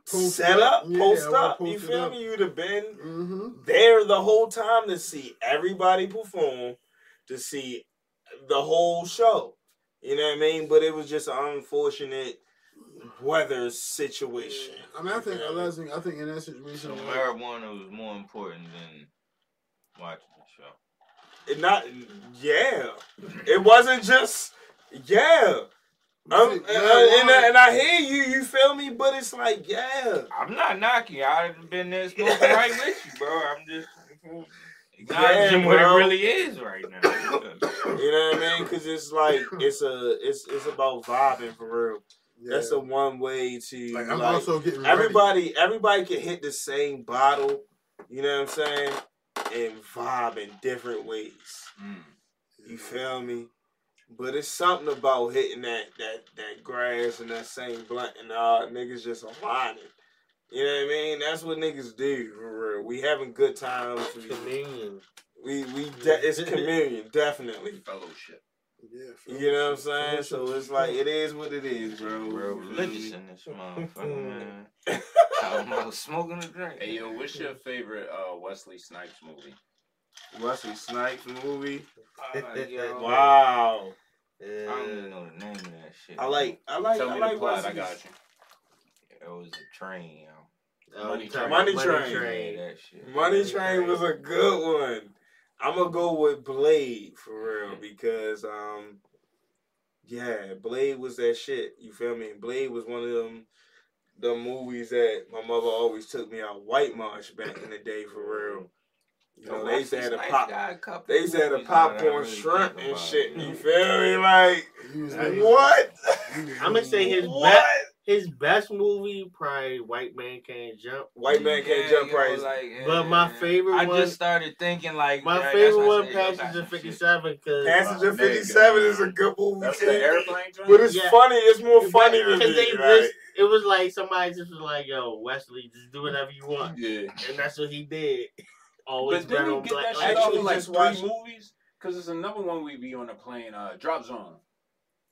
Post set up, up, yeah, post I would've up, you feel up. me? You'd have been Mhm. there the whole time to see everybody perform, to see the whole show. You know what I mean? But it was just an unfortunate weather situation. I mean, I think I last thing I think in that situation, like, marijuana was more important than watching the show. It not, yeah. It wasn't just, yeah. Um, and, See, and, and I- and I hear you, you feel me? But it's like, yeah. I'm not knocking you. I'd have been there smoking right with you, bro. I'm just acknowledging Yeah, what it really is right now. You know what I mean? Because it's like it's a it's it's about vibing for real. yeah. That's the one way to like I'm like, also getting ready. everybody everybody can hit the same bottle. You know what I'm saying? And vibe in different ways. Mm. You feel me? But it's something about hitting that that that grass and that same blunt and uh niggas just aligning. You know what I mean? That's what niggas do for real. We having good times. We Communion. we, we de- it's communion definitely. Fellowship. Yeah, You know what I'm saying? So it's like it is what it is, bro. Real religious in this motherfucker, man. Talking about smoking a drink. Hey yo, what's your favorite uh, Wesley Snipes movie? Wesley Snipes movie. Uh, yo, Wow. I don't even know the name of that shit. I like I like Tell I me like the plot. I got you. It was a train, yo. Oh, Money you Train. talking Money about Train. That shit. Money Train was a good one. I'm gonna go with Blade for real because um yeah, Blade was that shit. You feel me? Blade was one of them the movies that my mother always took me out White Marsh back in the day for real. You know, they used to have the pop they used to have the popcorn shrimp and shit. You feel me? Like what? I'm gonna say his what? best his best movie probably White Man Can't Jump. White man can't jump right. But my favorite I one- just started thinking like My that- favorite one, said, yo, got Passenger some Fifty shit. Seven, because Passenger Wow, 57 is a good movie. That's the airplane joint. But it's Yeah. funny. It's more funny than me. they right? just, it was like somebody just was like, "Yo, Wesley, just do whatever you want," Yeah. and that's what he did. Always But better didn't on we get black. that shit off actually of like just three watched- movies? Because it's another one we be on the plane, uh, Drop Zone.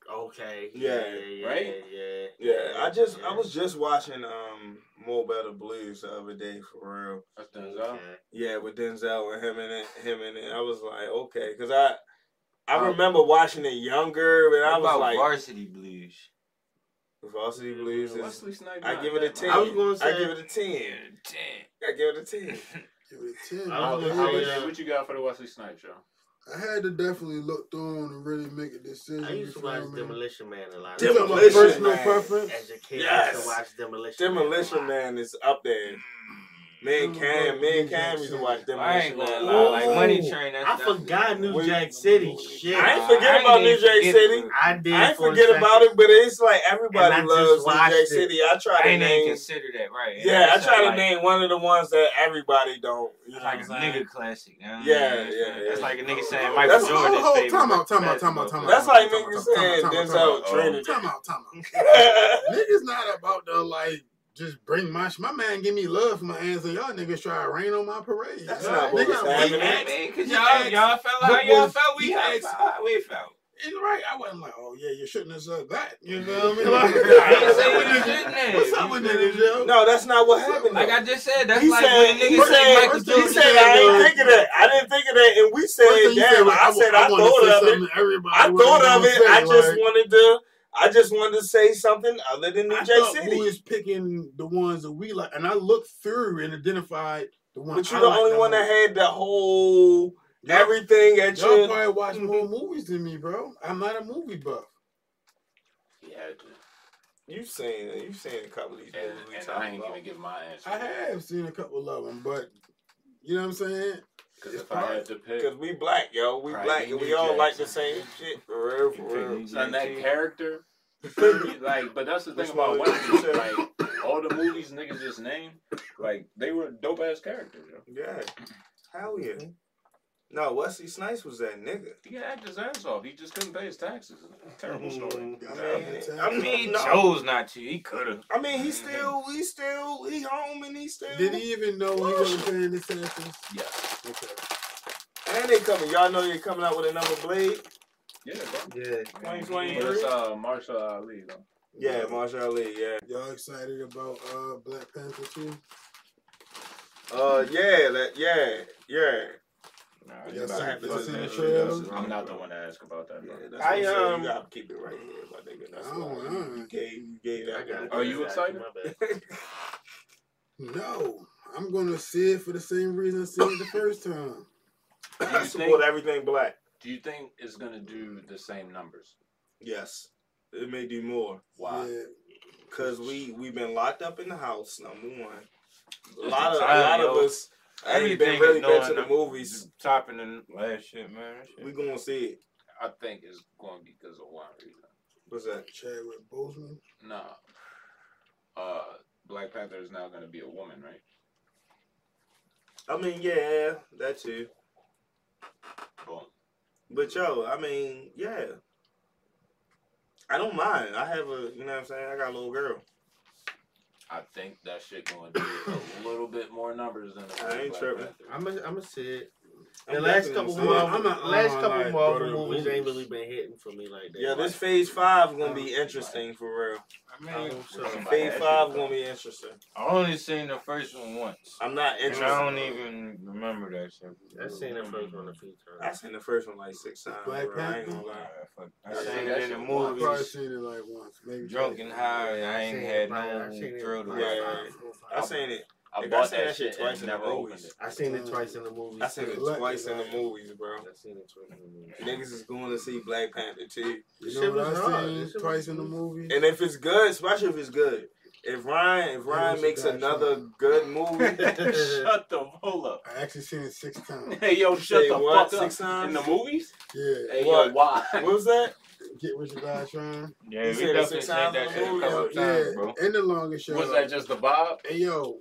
okay, Yeah. yeah, yeah, Right? yeah, Yeah, I just I was just watching um Mo' Better Blues the other day for real. That's Denzel. Okay. Yeah, with Denzel and him and it, him and it. I was like, okay, because I I Oh. remember watching it younger, and I What was about like, Varsity Blues? Varsity Blues is. Wesley Snipes. I give it a ten. I was gonna say I give it a ten. Damn. I give it a ten. Give it a 10. I was man. gonna How uh, what you got for the Wesley Snipes show? I had to definitely look through and really make a decision. I used to watch me? Demolition Man a lot. You talking about Demolition personal Man. preference? As a kid, I Yes. used to watch Demolition. Man a Demolition lot. Man is up there. Me and Cam, me and Cam used to watch them. I ain't gonna lie. Like Money Train. That's, I that's forgot New Wait. Jack City. Shit, I ain't forget I about ain't New Jack forget City. it. I did. I ain't for forget second. about it, but it's like everybody And I just loves New Jack it. City. I try I to ain't even name. consider that right. Yeah, I try to like, name one of the ones that everybody don't. You know like a what I'm nigga classic. You know what I Yeah, yeah, That's yeah. like a nigga saying Michael That's- Jordan. hold, hold, time out, time out, time out, time out. That's like out, time niggas saying out, time out, Denzel time out. Trinity. Time out, time out. Niggas not about to like just bring my sh- my man give me love for my hands and y'all niggas try to rain on my parade. That's Y'all- not what nigga, was wait, happening. I cause y'all, asked- y'all felt what how y'all was- felt. We he felt asked- how we felt. And right, I wasn't like, oh yeah, you shouldn't have said that. You know what I mean? Like, ain't saying you shouldn't have. What's up with niggas, yo? No, that's not what happened. Like though. I just said, that's he like said, when a he nigga say said, Michael first he Jordan. said, I ain't think of that. I didn't think of that. And we said, you said damn, was, I said, I wanna thought of it. everybody I thought of it. I just wanted to, I just wanted to say something other than New I J thought City. we was picking the ones that we like, and I looked through and identified the ones. But you're I the like only one that had the whole everything at Y'all your. probably watch mhm. more movies than me, bro. I'm not a movie buff. He had to. You saying you saying a couple of these movies we and I ain't about. even give my answer. I have seen a couple of them, but you know what I'm saying. Because it's if I had to pick, Cause we black, yo. We Right, black, we and we need all like the same shit. For real, for real. son, that character, like, but that's the thing about one white people. said? Like, all the movies niggas just named, like, they were dope ass characters. Yo. Yeah, hell yeah. No, Wesley Snipes was that nigga. He could act his ass off. He just couldn't pay his taxes. Terrible mm-hmm. story. I mean, I I He no. chose not to. He could have. I mean, he still, he still, he home and he still. Did he even know he wasn't paying his taxes? Yeah. Okay. And they coming. Y'all know they coming out with another blade. Yeah, bro. Yeah. 2023? It's uh, Mahershala Ali, though. Yeah, Mahershala Ali. Yeah. Y'all excited about uh Black Panther too? Uh, yeah, that, yeah, yeah. Nah, Y'all it's seen- about- y'all seen the it's trailer? about- I'm not the one to ask about that, Yeah, that's I, I'm um, you gotta keep it right here, my nigga. That's I don't why know. you gave, you gave that. I got one. it. Are you excited? My bad. No, I'm gonna see it for the same reason I seen it the first time. I support everything black. Do you think it's gonna do the same numbers? Yes, it may do more. Why? Yeah, Cause we we been locked up in the house. Number one, a Just lot of a lot yo. of us ain't Everything been really is been to the the- movies. Topping the last shit, man. Shit. We gonna see it. I think it's going to be because of one reason. What's that? Chadwick Boseman. Nah. Uh, Black Panther is now going to be a woman, right? I mean, yeah, that too. Boom. But yo, I mean, yeah. I don't mind. I have a, you know what I'm saying? I got a little girl. I think that shit going to be a little bit more numbers than the I ain't tripping. I'm gonna I'm gonna see it. I'm The last couple gonna. Marvel, I'm not last couple like, Marvel go to the movies ain't really been hitting for me like that. Yeah, this phase five gonna be interesting for real. I I mean, hope so. Phase five you, gonna be interesting. I only seen the first one once. I'm not And interested. I don't even remember that shit. I seen the first one a few times. I seen the first one like six times. Black bro. I ain't Panther? gonna lie. Fuck. I Yeah, seen it in the shit I probably movies. seen it like once, maybe. Drunk and high. I ain't had no I seen thrill to probably watch. Yeah. five, four, I seen it. I Nigga, I bought seen that that shit shit twice and in the never movies. opened it. I seen it twice in the movies. I seen it Black- twice in the movies, bro. I seen it twice in the movies. Niggas is going to see Black Panther too. You know shit what was I hard. seen This twice was- in the movie? And if it's good, especially if it's good, if Ryan if Ryan makes another shot. good movie, shut the hold up. I actually seen it six times. Hey yo, shut Say the what, fuck up. six times? In the movies? Yeah, Hey What? yo, why? what was that? get what you got, trying. Yeah, You we seen definitely six seen times that in shit the a couple Yo, times, bro. and the longest show. Was that just the vibe? Hey yo,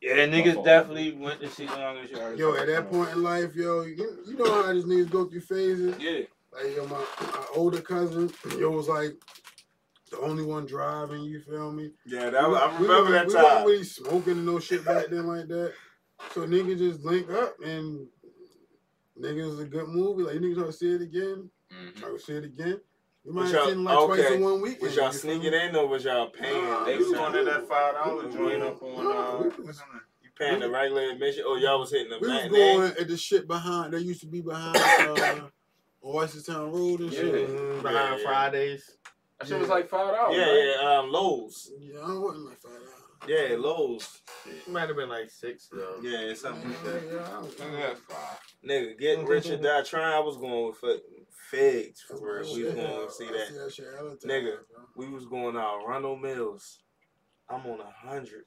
Yeah, niggas definitely went to see the longest yard. yo, at that point in life, yo, you, you know how these niggas go through phases. Yeah. Like yo, my, my older cousin, yo was like the only one driving. You feel me? Yeah, that was, I We remember wasn't- that we wasn't really smoking and no shit back then like that. So niggas just link up and niggas was a good movie. Like you niggas want to see it again. Mhm. I would see it again. We might have y'all- seen it like twice okay. in one weekend. Was y'all you feel sneaking me? in or was y'all paying? Nah, They we was going to that five dollar joint up on uh, we was- what's on that? You paying the regular admission Oh, y'all was hitting the We was matinee? going at the shit behind. They used to be behind uh, Town Road and shit. Yeah. Mhm, Yeah, behind yeah. Fridays. That shit was like five dollars. Yeah, right? yeah, um, Lowe's. Yeah, I wasn't like five dollars. Yeah, Lowe's. It might have been like six though. Yeah, it's something like that. Yeah, I was- Yeah, five. Nigga, getting rich or die trying. I was going with fucking figs for That's real. We was going to see I that. see that shit all the time, Nigga. bro. We was going out Arundel Mills. I'm on a hundred.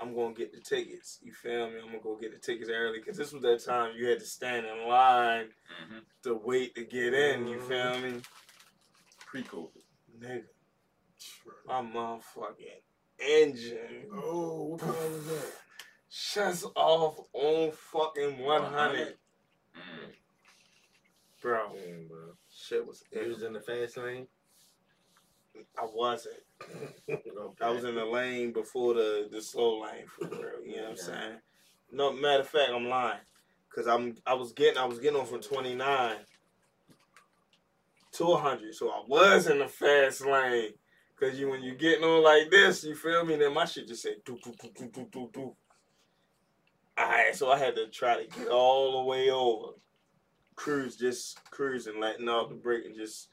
I'm gonna get the tickets. You feel me? I'm gonna go get the tickets early because this was that time you had to stand in line Mhm. to wait to get in. You feel me, Pre-COVID. nigga? My motherfucking engine Oh, what car was that? shuts off on fucking 100, Mhm. Bro. Damn, bro. Shit was. You was in the fast lane. I wasn't. okay. I was in the lane before the the slow lane for real. You know what I'm saying? No matter of fact, I'm lying, cause I'm I was getting I was getting on from 29 to 100, so I was in the fast lane. Cause you when you getting on like this, you feel me? Then my shit just said do do do do do do do. Alright, so I had to try to get all the way over. Cruise just cruising, letting off the brake and just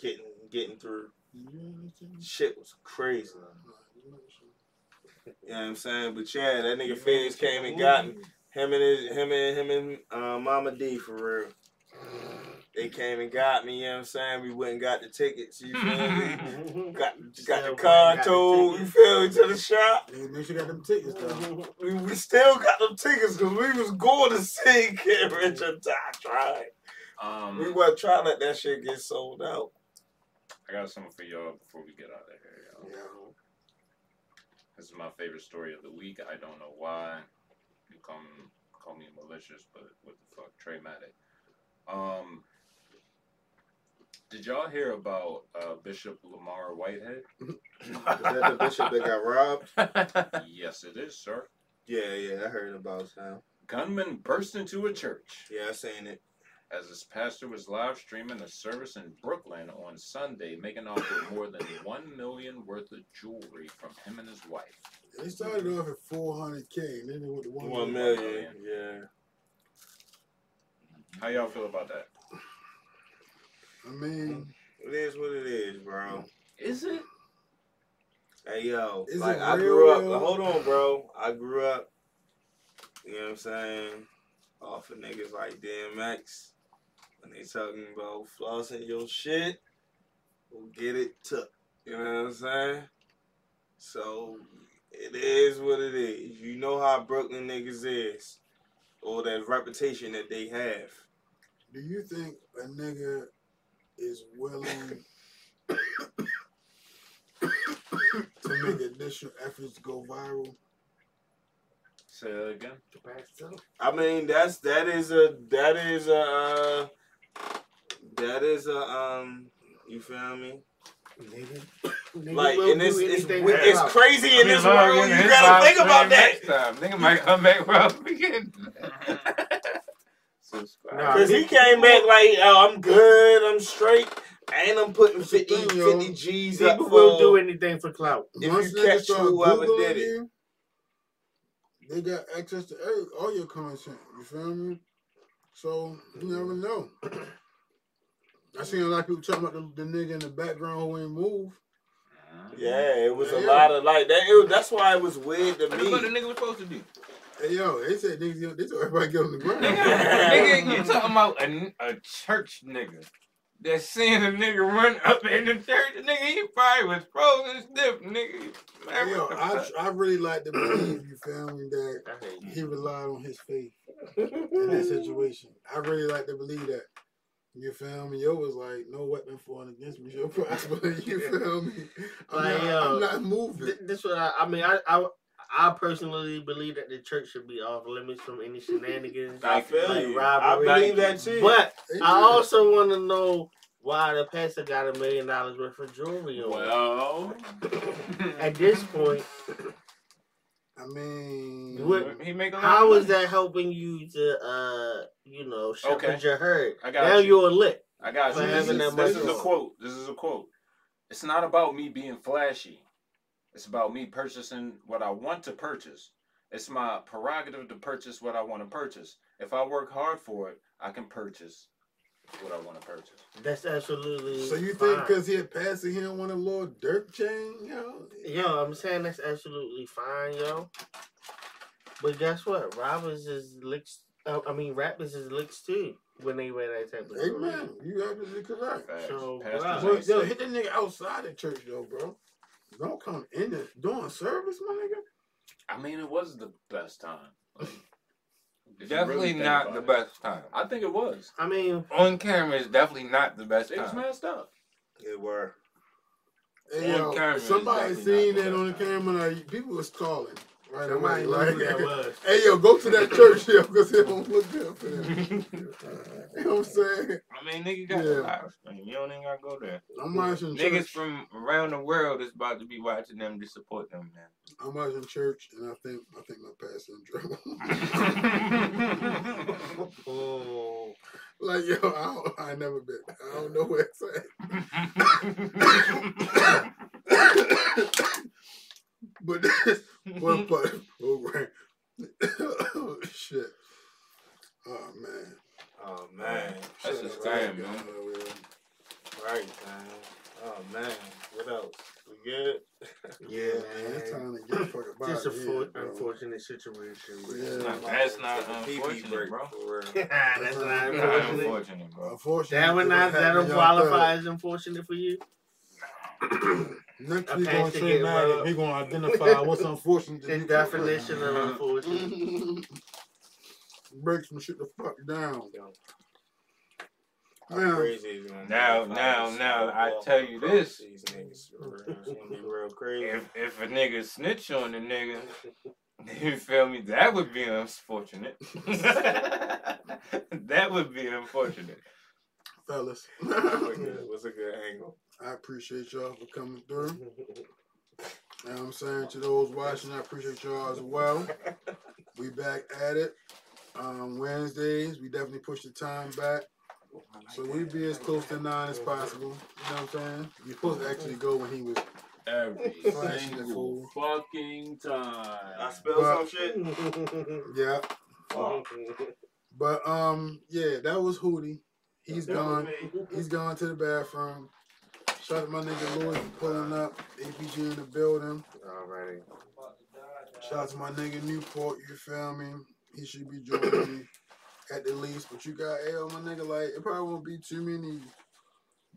getting getting through. Shit was crazy. You know what I'm saying? But yeah, that nigga Feds came and got him. Him and his, him and him and uh, Mama D for real. They came and got me, you know what I'm saying? We went and got the tickets, you feel me? Got, got the car towed, you feel me, to the shop. Nigga, make sure you got them tickets though. We, we still got them tickets because we was going to see Get Rich or die trying. Um, We weren't trying to let that shit get sold out. I got something for y'all before we get out of here, y'all. Yeah. This is my favorite story of the week. I don't know why. You come call me malicious, but what the fuck, Trey Matic. Um, did y'all hear about uh, Bishop Lamar Whitehead? Is that the bishop that got robbed? yes, it is, sir. Yeah, yeah, I heard about Sam. Gunman burst into a church Yeah, I seen it. as his pastor was live streaming a service in Brooklyn on Sunday, making off with more than one million worth of jewelry from him and his wife. They started off at 400K and then they went to 1 One million. million, yeah. How y'all feel about that? I mean, It is what it is, bro. Is it? Hey yo, Is like it I grew up. real? Hold on, bro. I grew up. You know what I'm saying? Off of niggas like DMX. When they talking about flossing your shit, we'll get it took. You know what I'm saying? So it is what it is. You know how Brooklyn niggas is, or that reputation that they have. do you think a nigga is willing to make additional efforts go viral? Say that again. I mean, that's that is a that is a uh, that is a um. You feel me? Like, and it's it's, it's crazy in this world. You gotta think about that. Next time. Nigga might come back from again. Subscribe. Cause he came back like, oh, I'm good, I'm straight, and I'm putting That's 50, thing, yo. 50 G's up People for. will do anything for clout. If Once you catch start whoever Googling did it. you, they got access to every, all your content. You feel me? So you never mm. know. I seen a lot of people talking about the, the nigga in the background who ain't move. Yeah, it was a Yeah. lot of like that. It, was- that's why it was weird to me. What the fuck the me. nigga was supposed to do? Hey yo, they said niggas, they told everybody get on the ground. Nigga, nigga, you talking about a, a church nigga that seeing a nigga run up in the church? Nigga, he probably was frozen stiff, nigga. Man, Hey, yo, I. I really like to believe you feel me that I hate you. he relied on his faith in that situation. I really like to believe that. You feel me? Yo was like, no weapon formed against me shall prosper. You feel me? I'm, Like, not, yo, I'm not moving. Th- This what I, I mean. I, I I personally believe that the church should be off limits from any shenanigans. I feel like you. I believe that too. But Amen. I also want to know why the pastor got a million dollars worth of jewelry on. Well, At this point, I mean, What- he make a lot how of is money. that helping you to, uh, you know, shepherd Okay. your herd? I got now you. you're lit. I got For you. This, having is, that this is a quote. This is a quote. It's not about me being flashy. It's about me purchasing what I want to purchase. It's my prerogative to purchase what I want to purchase. If I work hard for it, I can purchase what I want to purchase. That's absolutely. So you think because he a pastor, he don't want a little dirt chain, yo? Yo, I'm saying that's absolutely fine, yo. But guess what? Robbers is licks. Uh, I mean, rappers is licks too when they wear that type of jewelry. Amen. You absolutely correct. Facts. So, Pastors wow. yo, hit that nigga outside the church though, bro. Don't come in the doing service, my nigga. I mean, it was the best time. Like, Definitely really not the it. best time. I think it was. I mean, On camera is definitely not the best It was messed up. It were. Hey, On yo, camera somebody seen not that on the best camera. Like, people was calling right somebody away. Like, that hey, yo, go to that church, yo, because it don't look good for them. you know what I'm saying? I mean, nigga got Yeah. the live stream. You don't even gotta go there. I'm watching Niggas church. from around the world is about to be watching them to support them, man. I'm watching church, and I think I think my pastor in trouble. Oh, like, yo, I, I never been. I don't know where it's at. but this one play program. oh, shit. Oh man. Oh, oh man. That's Shut just right, man. Right, man. Oh man. What else? We good? yeah, man. It's time to get the fuck about Just a here, unfortunate situation. Yeah. That's not unfortunate, bro. For that's, not unfortunate. bro. Unfortunate that would not that'll qualify as unfortunate for you. third. Next I we passed gonna say get mad. well. We gonna identify what's unfortunate. to The you. definition of unfortunate. Break some shit the fuck down. How Yeah. crazy is it gonna be Now, I now, now, I tell you this. These niggas, for real. It's gonna be real crazy. If if a nigga snitch on a nigga, you feel me? That would be unfortunate. that would be unfortunate. Fellas, What's a good- What's a good angle? I appreciate y'all for coming through. You know I'm saying? To those watching, I appreciate y'all as well. We back at it. Um, Wednesdays, we definitely push the time back. So we be as close to nine as possible. You know what I'm saying? We supposed to actually go when he was Every Flashing the single fucking time. I spilled But- some shit. yeah. But um, yeah, that was Hootie. He's gone. He's gone to the bathroom. Shout out to my nigga Louis for pulling up. APG in the building. Alrighty. Shout out to my nigga Newport. You feel me? He should be joining me at the least. But you got L, oh, my nigga. Like it probably won't be too many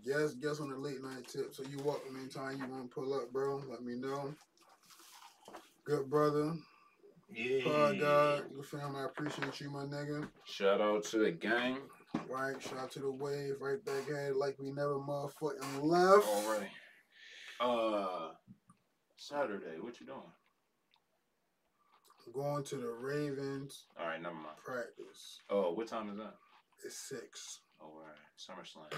guests guests on the late night tip. So you welcome anytime you want to pull up, bro. Let me know. Good brother. Pod God. Good family. I appreciate you, my nigga. Shout out to the gang. Right, shout out to the wave, right back at it like we never motherfucking left. Alright. Uh, Saturday. What you doing? Going to the Ravens All right, never mind. practice. Oh, what time is that? It's six. Oh, all right. SummerSlam.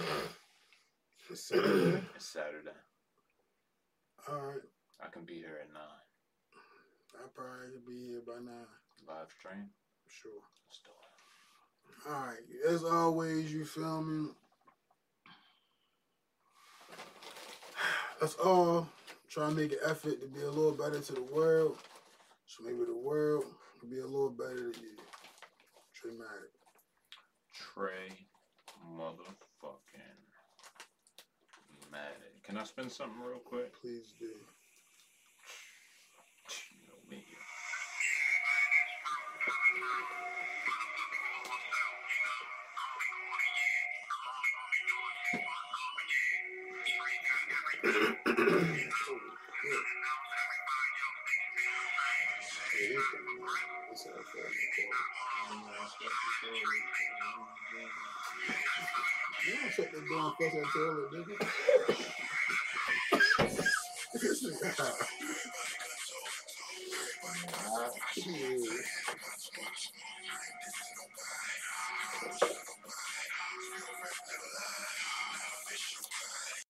It's Saturday. It's Saturday. All right, I can be here at nine. I probably could be here by nine. Live stream. Sure. Let's do it. All right, as always, you feel me? Let's all try to make an effort to be a little better to the world. So maybe the world will be a little better to you. Dramatic. Trey motherfucking Madden. Can I spin something real quick? Please do. You know me. You don't shut that damn fuss that toilet, nigga. Yeah.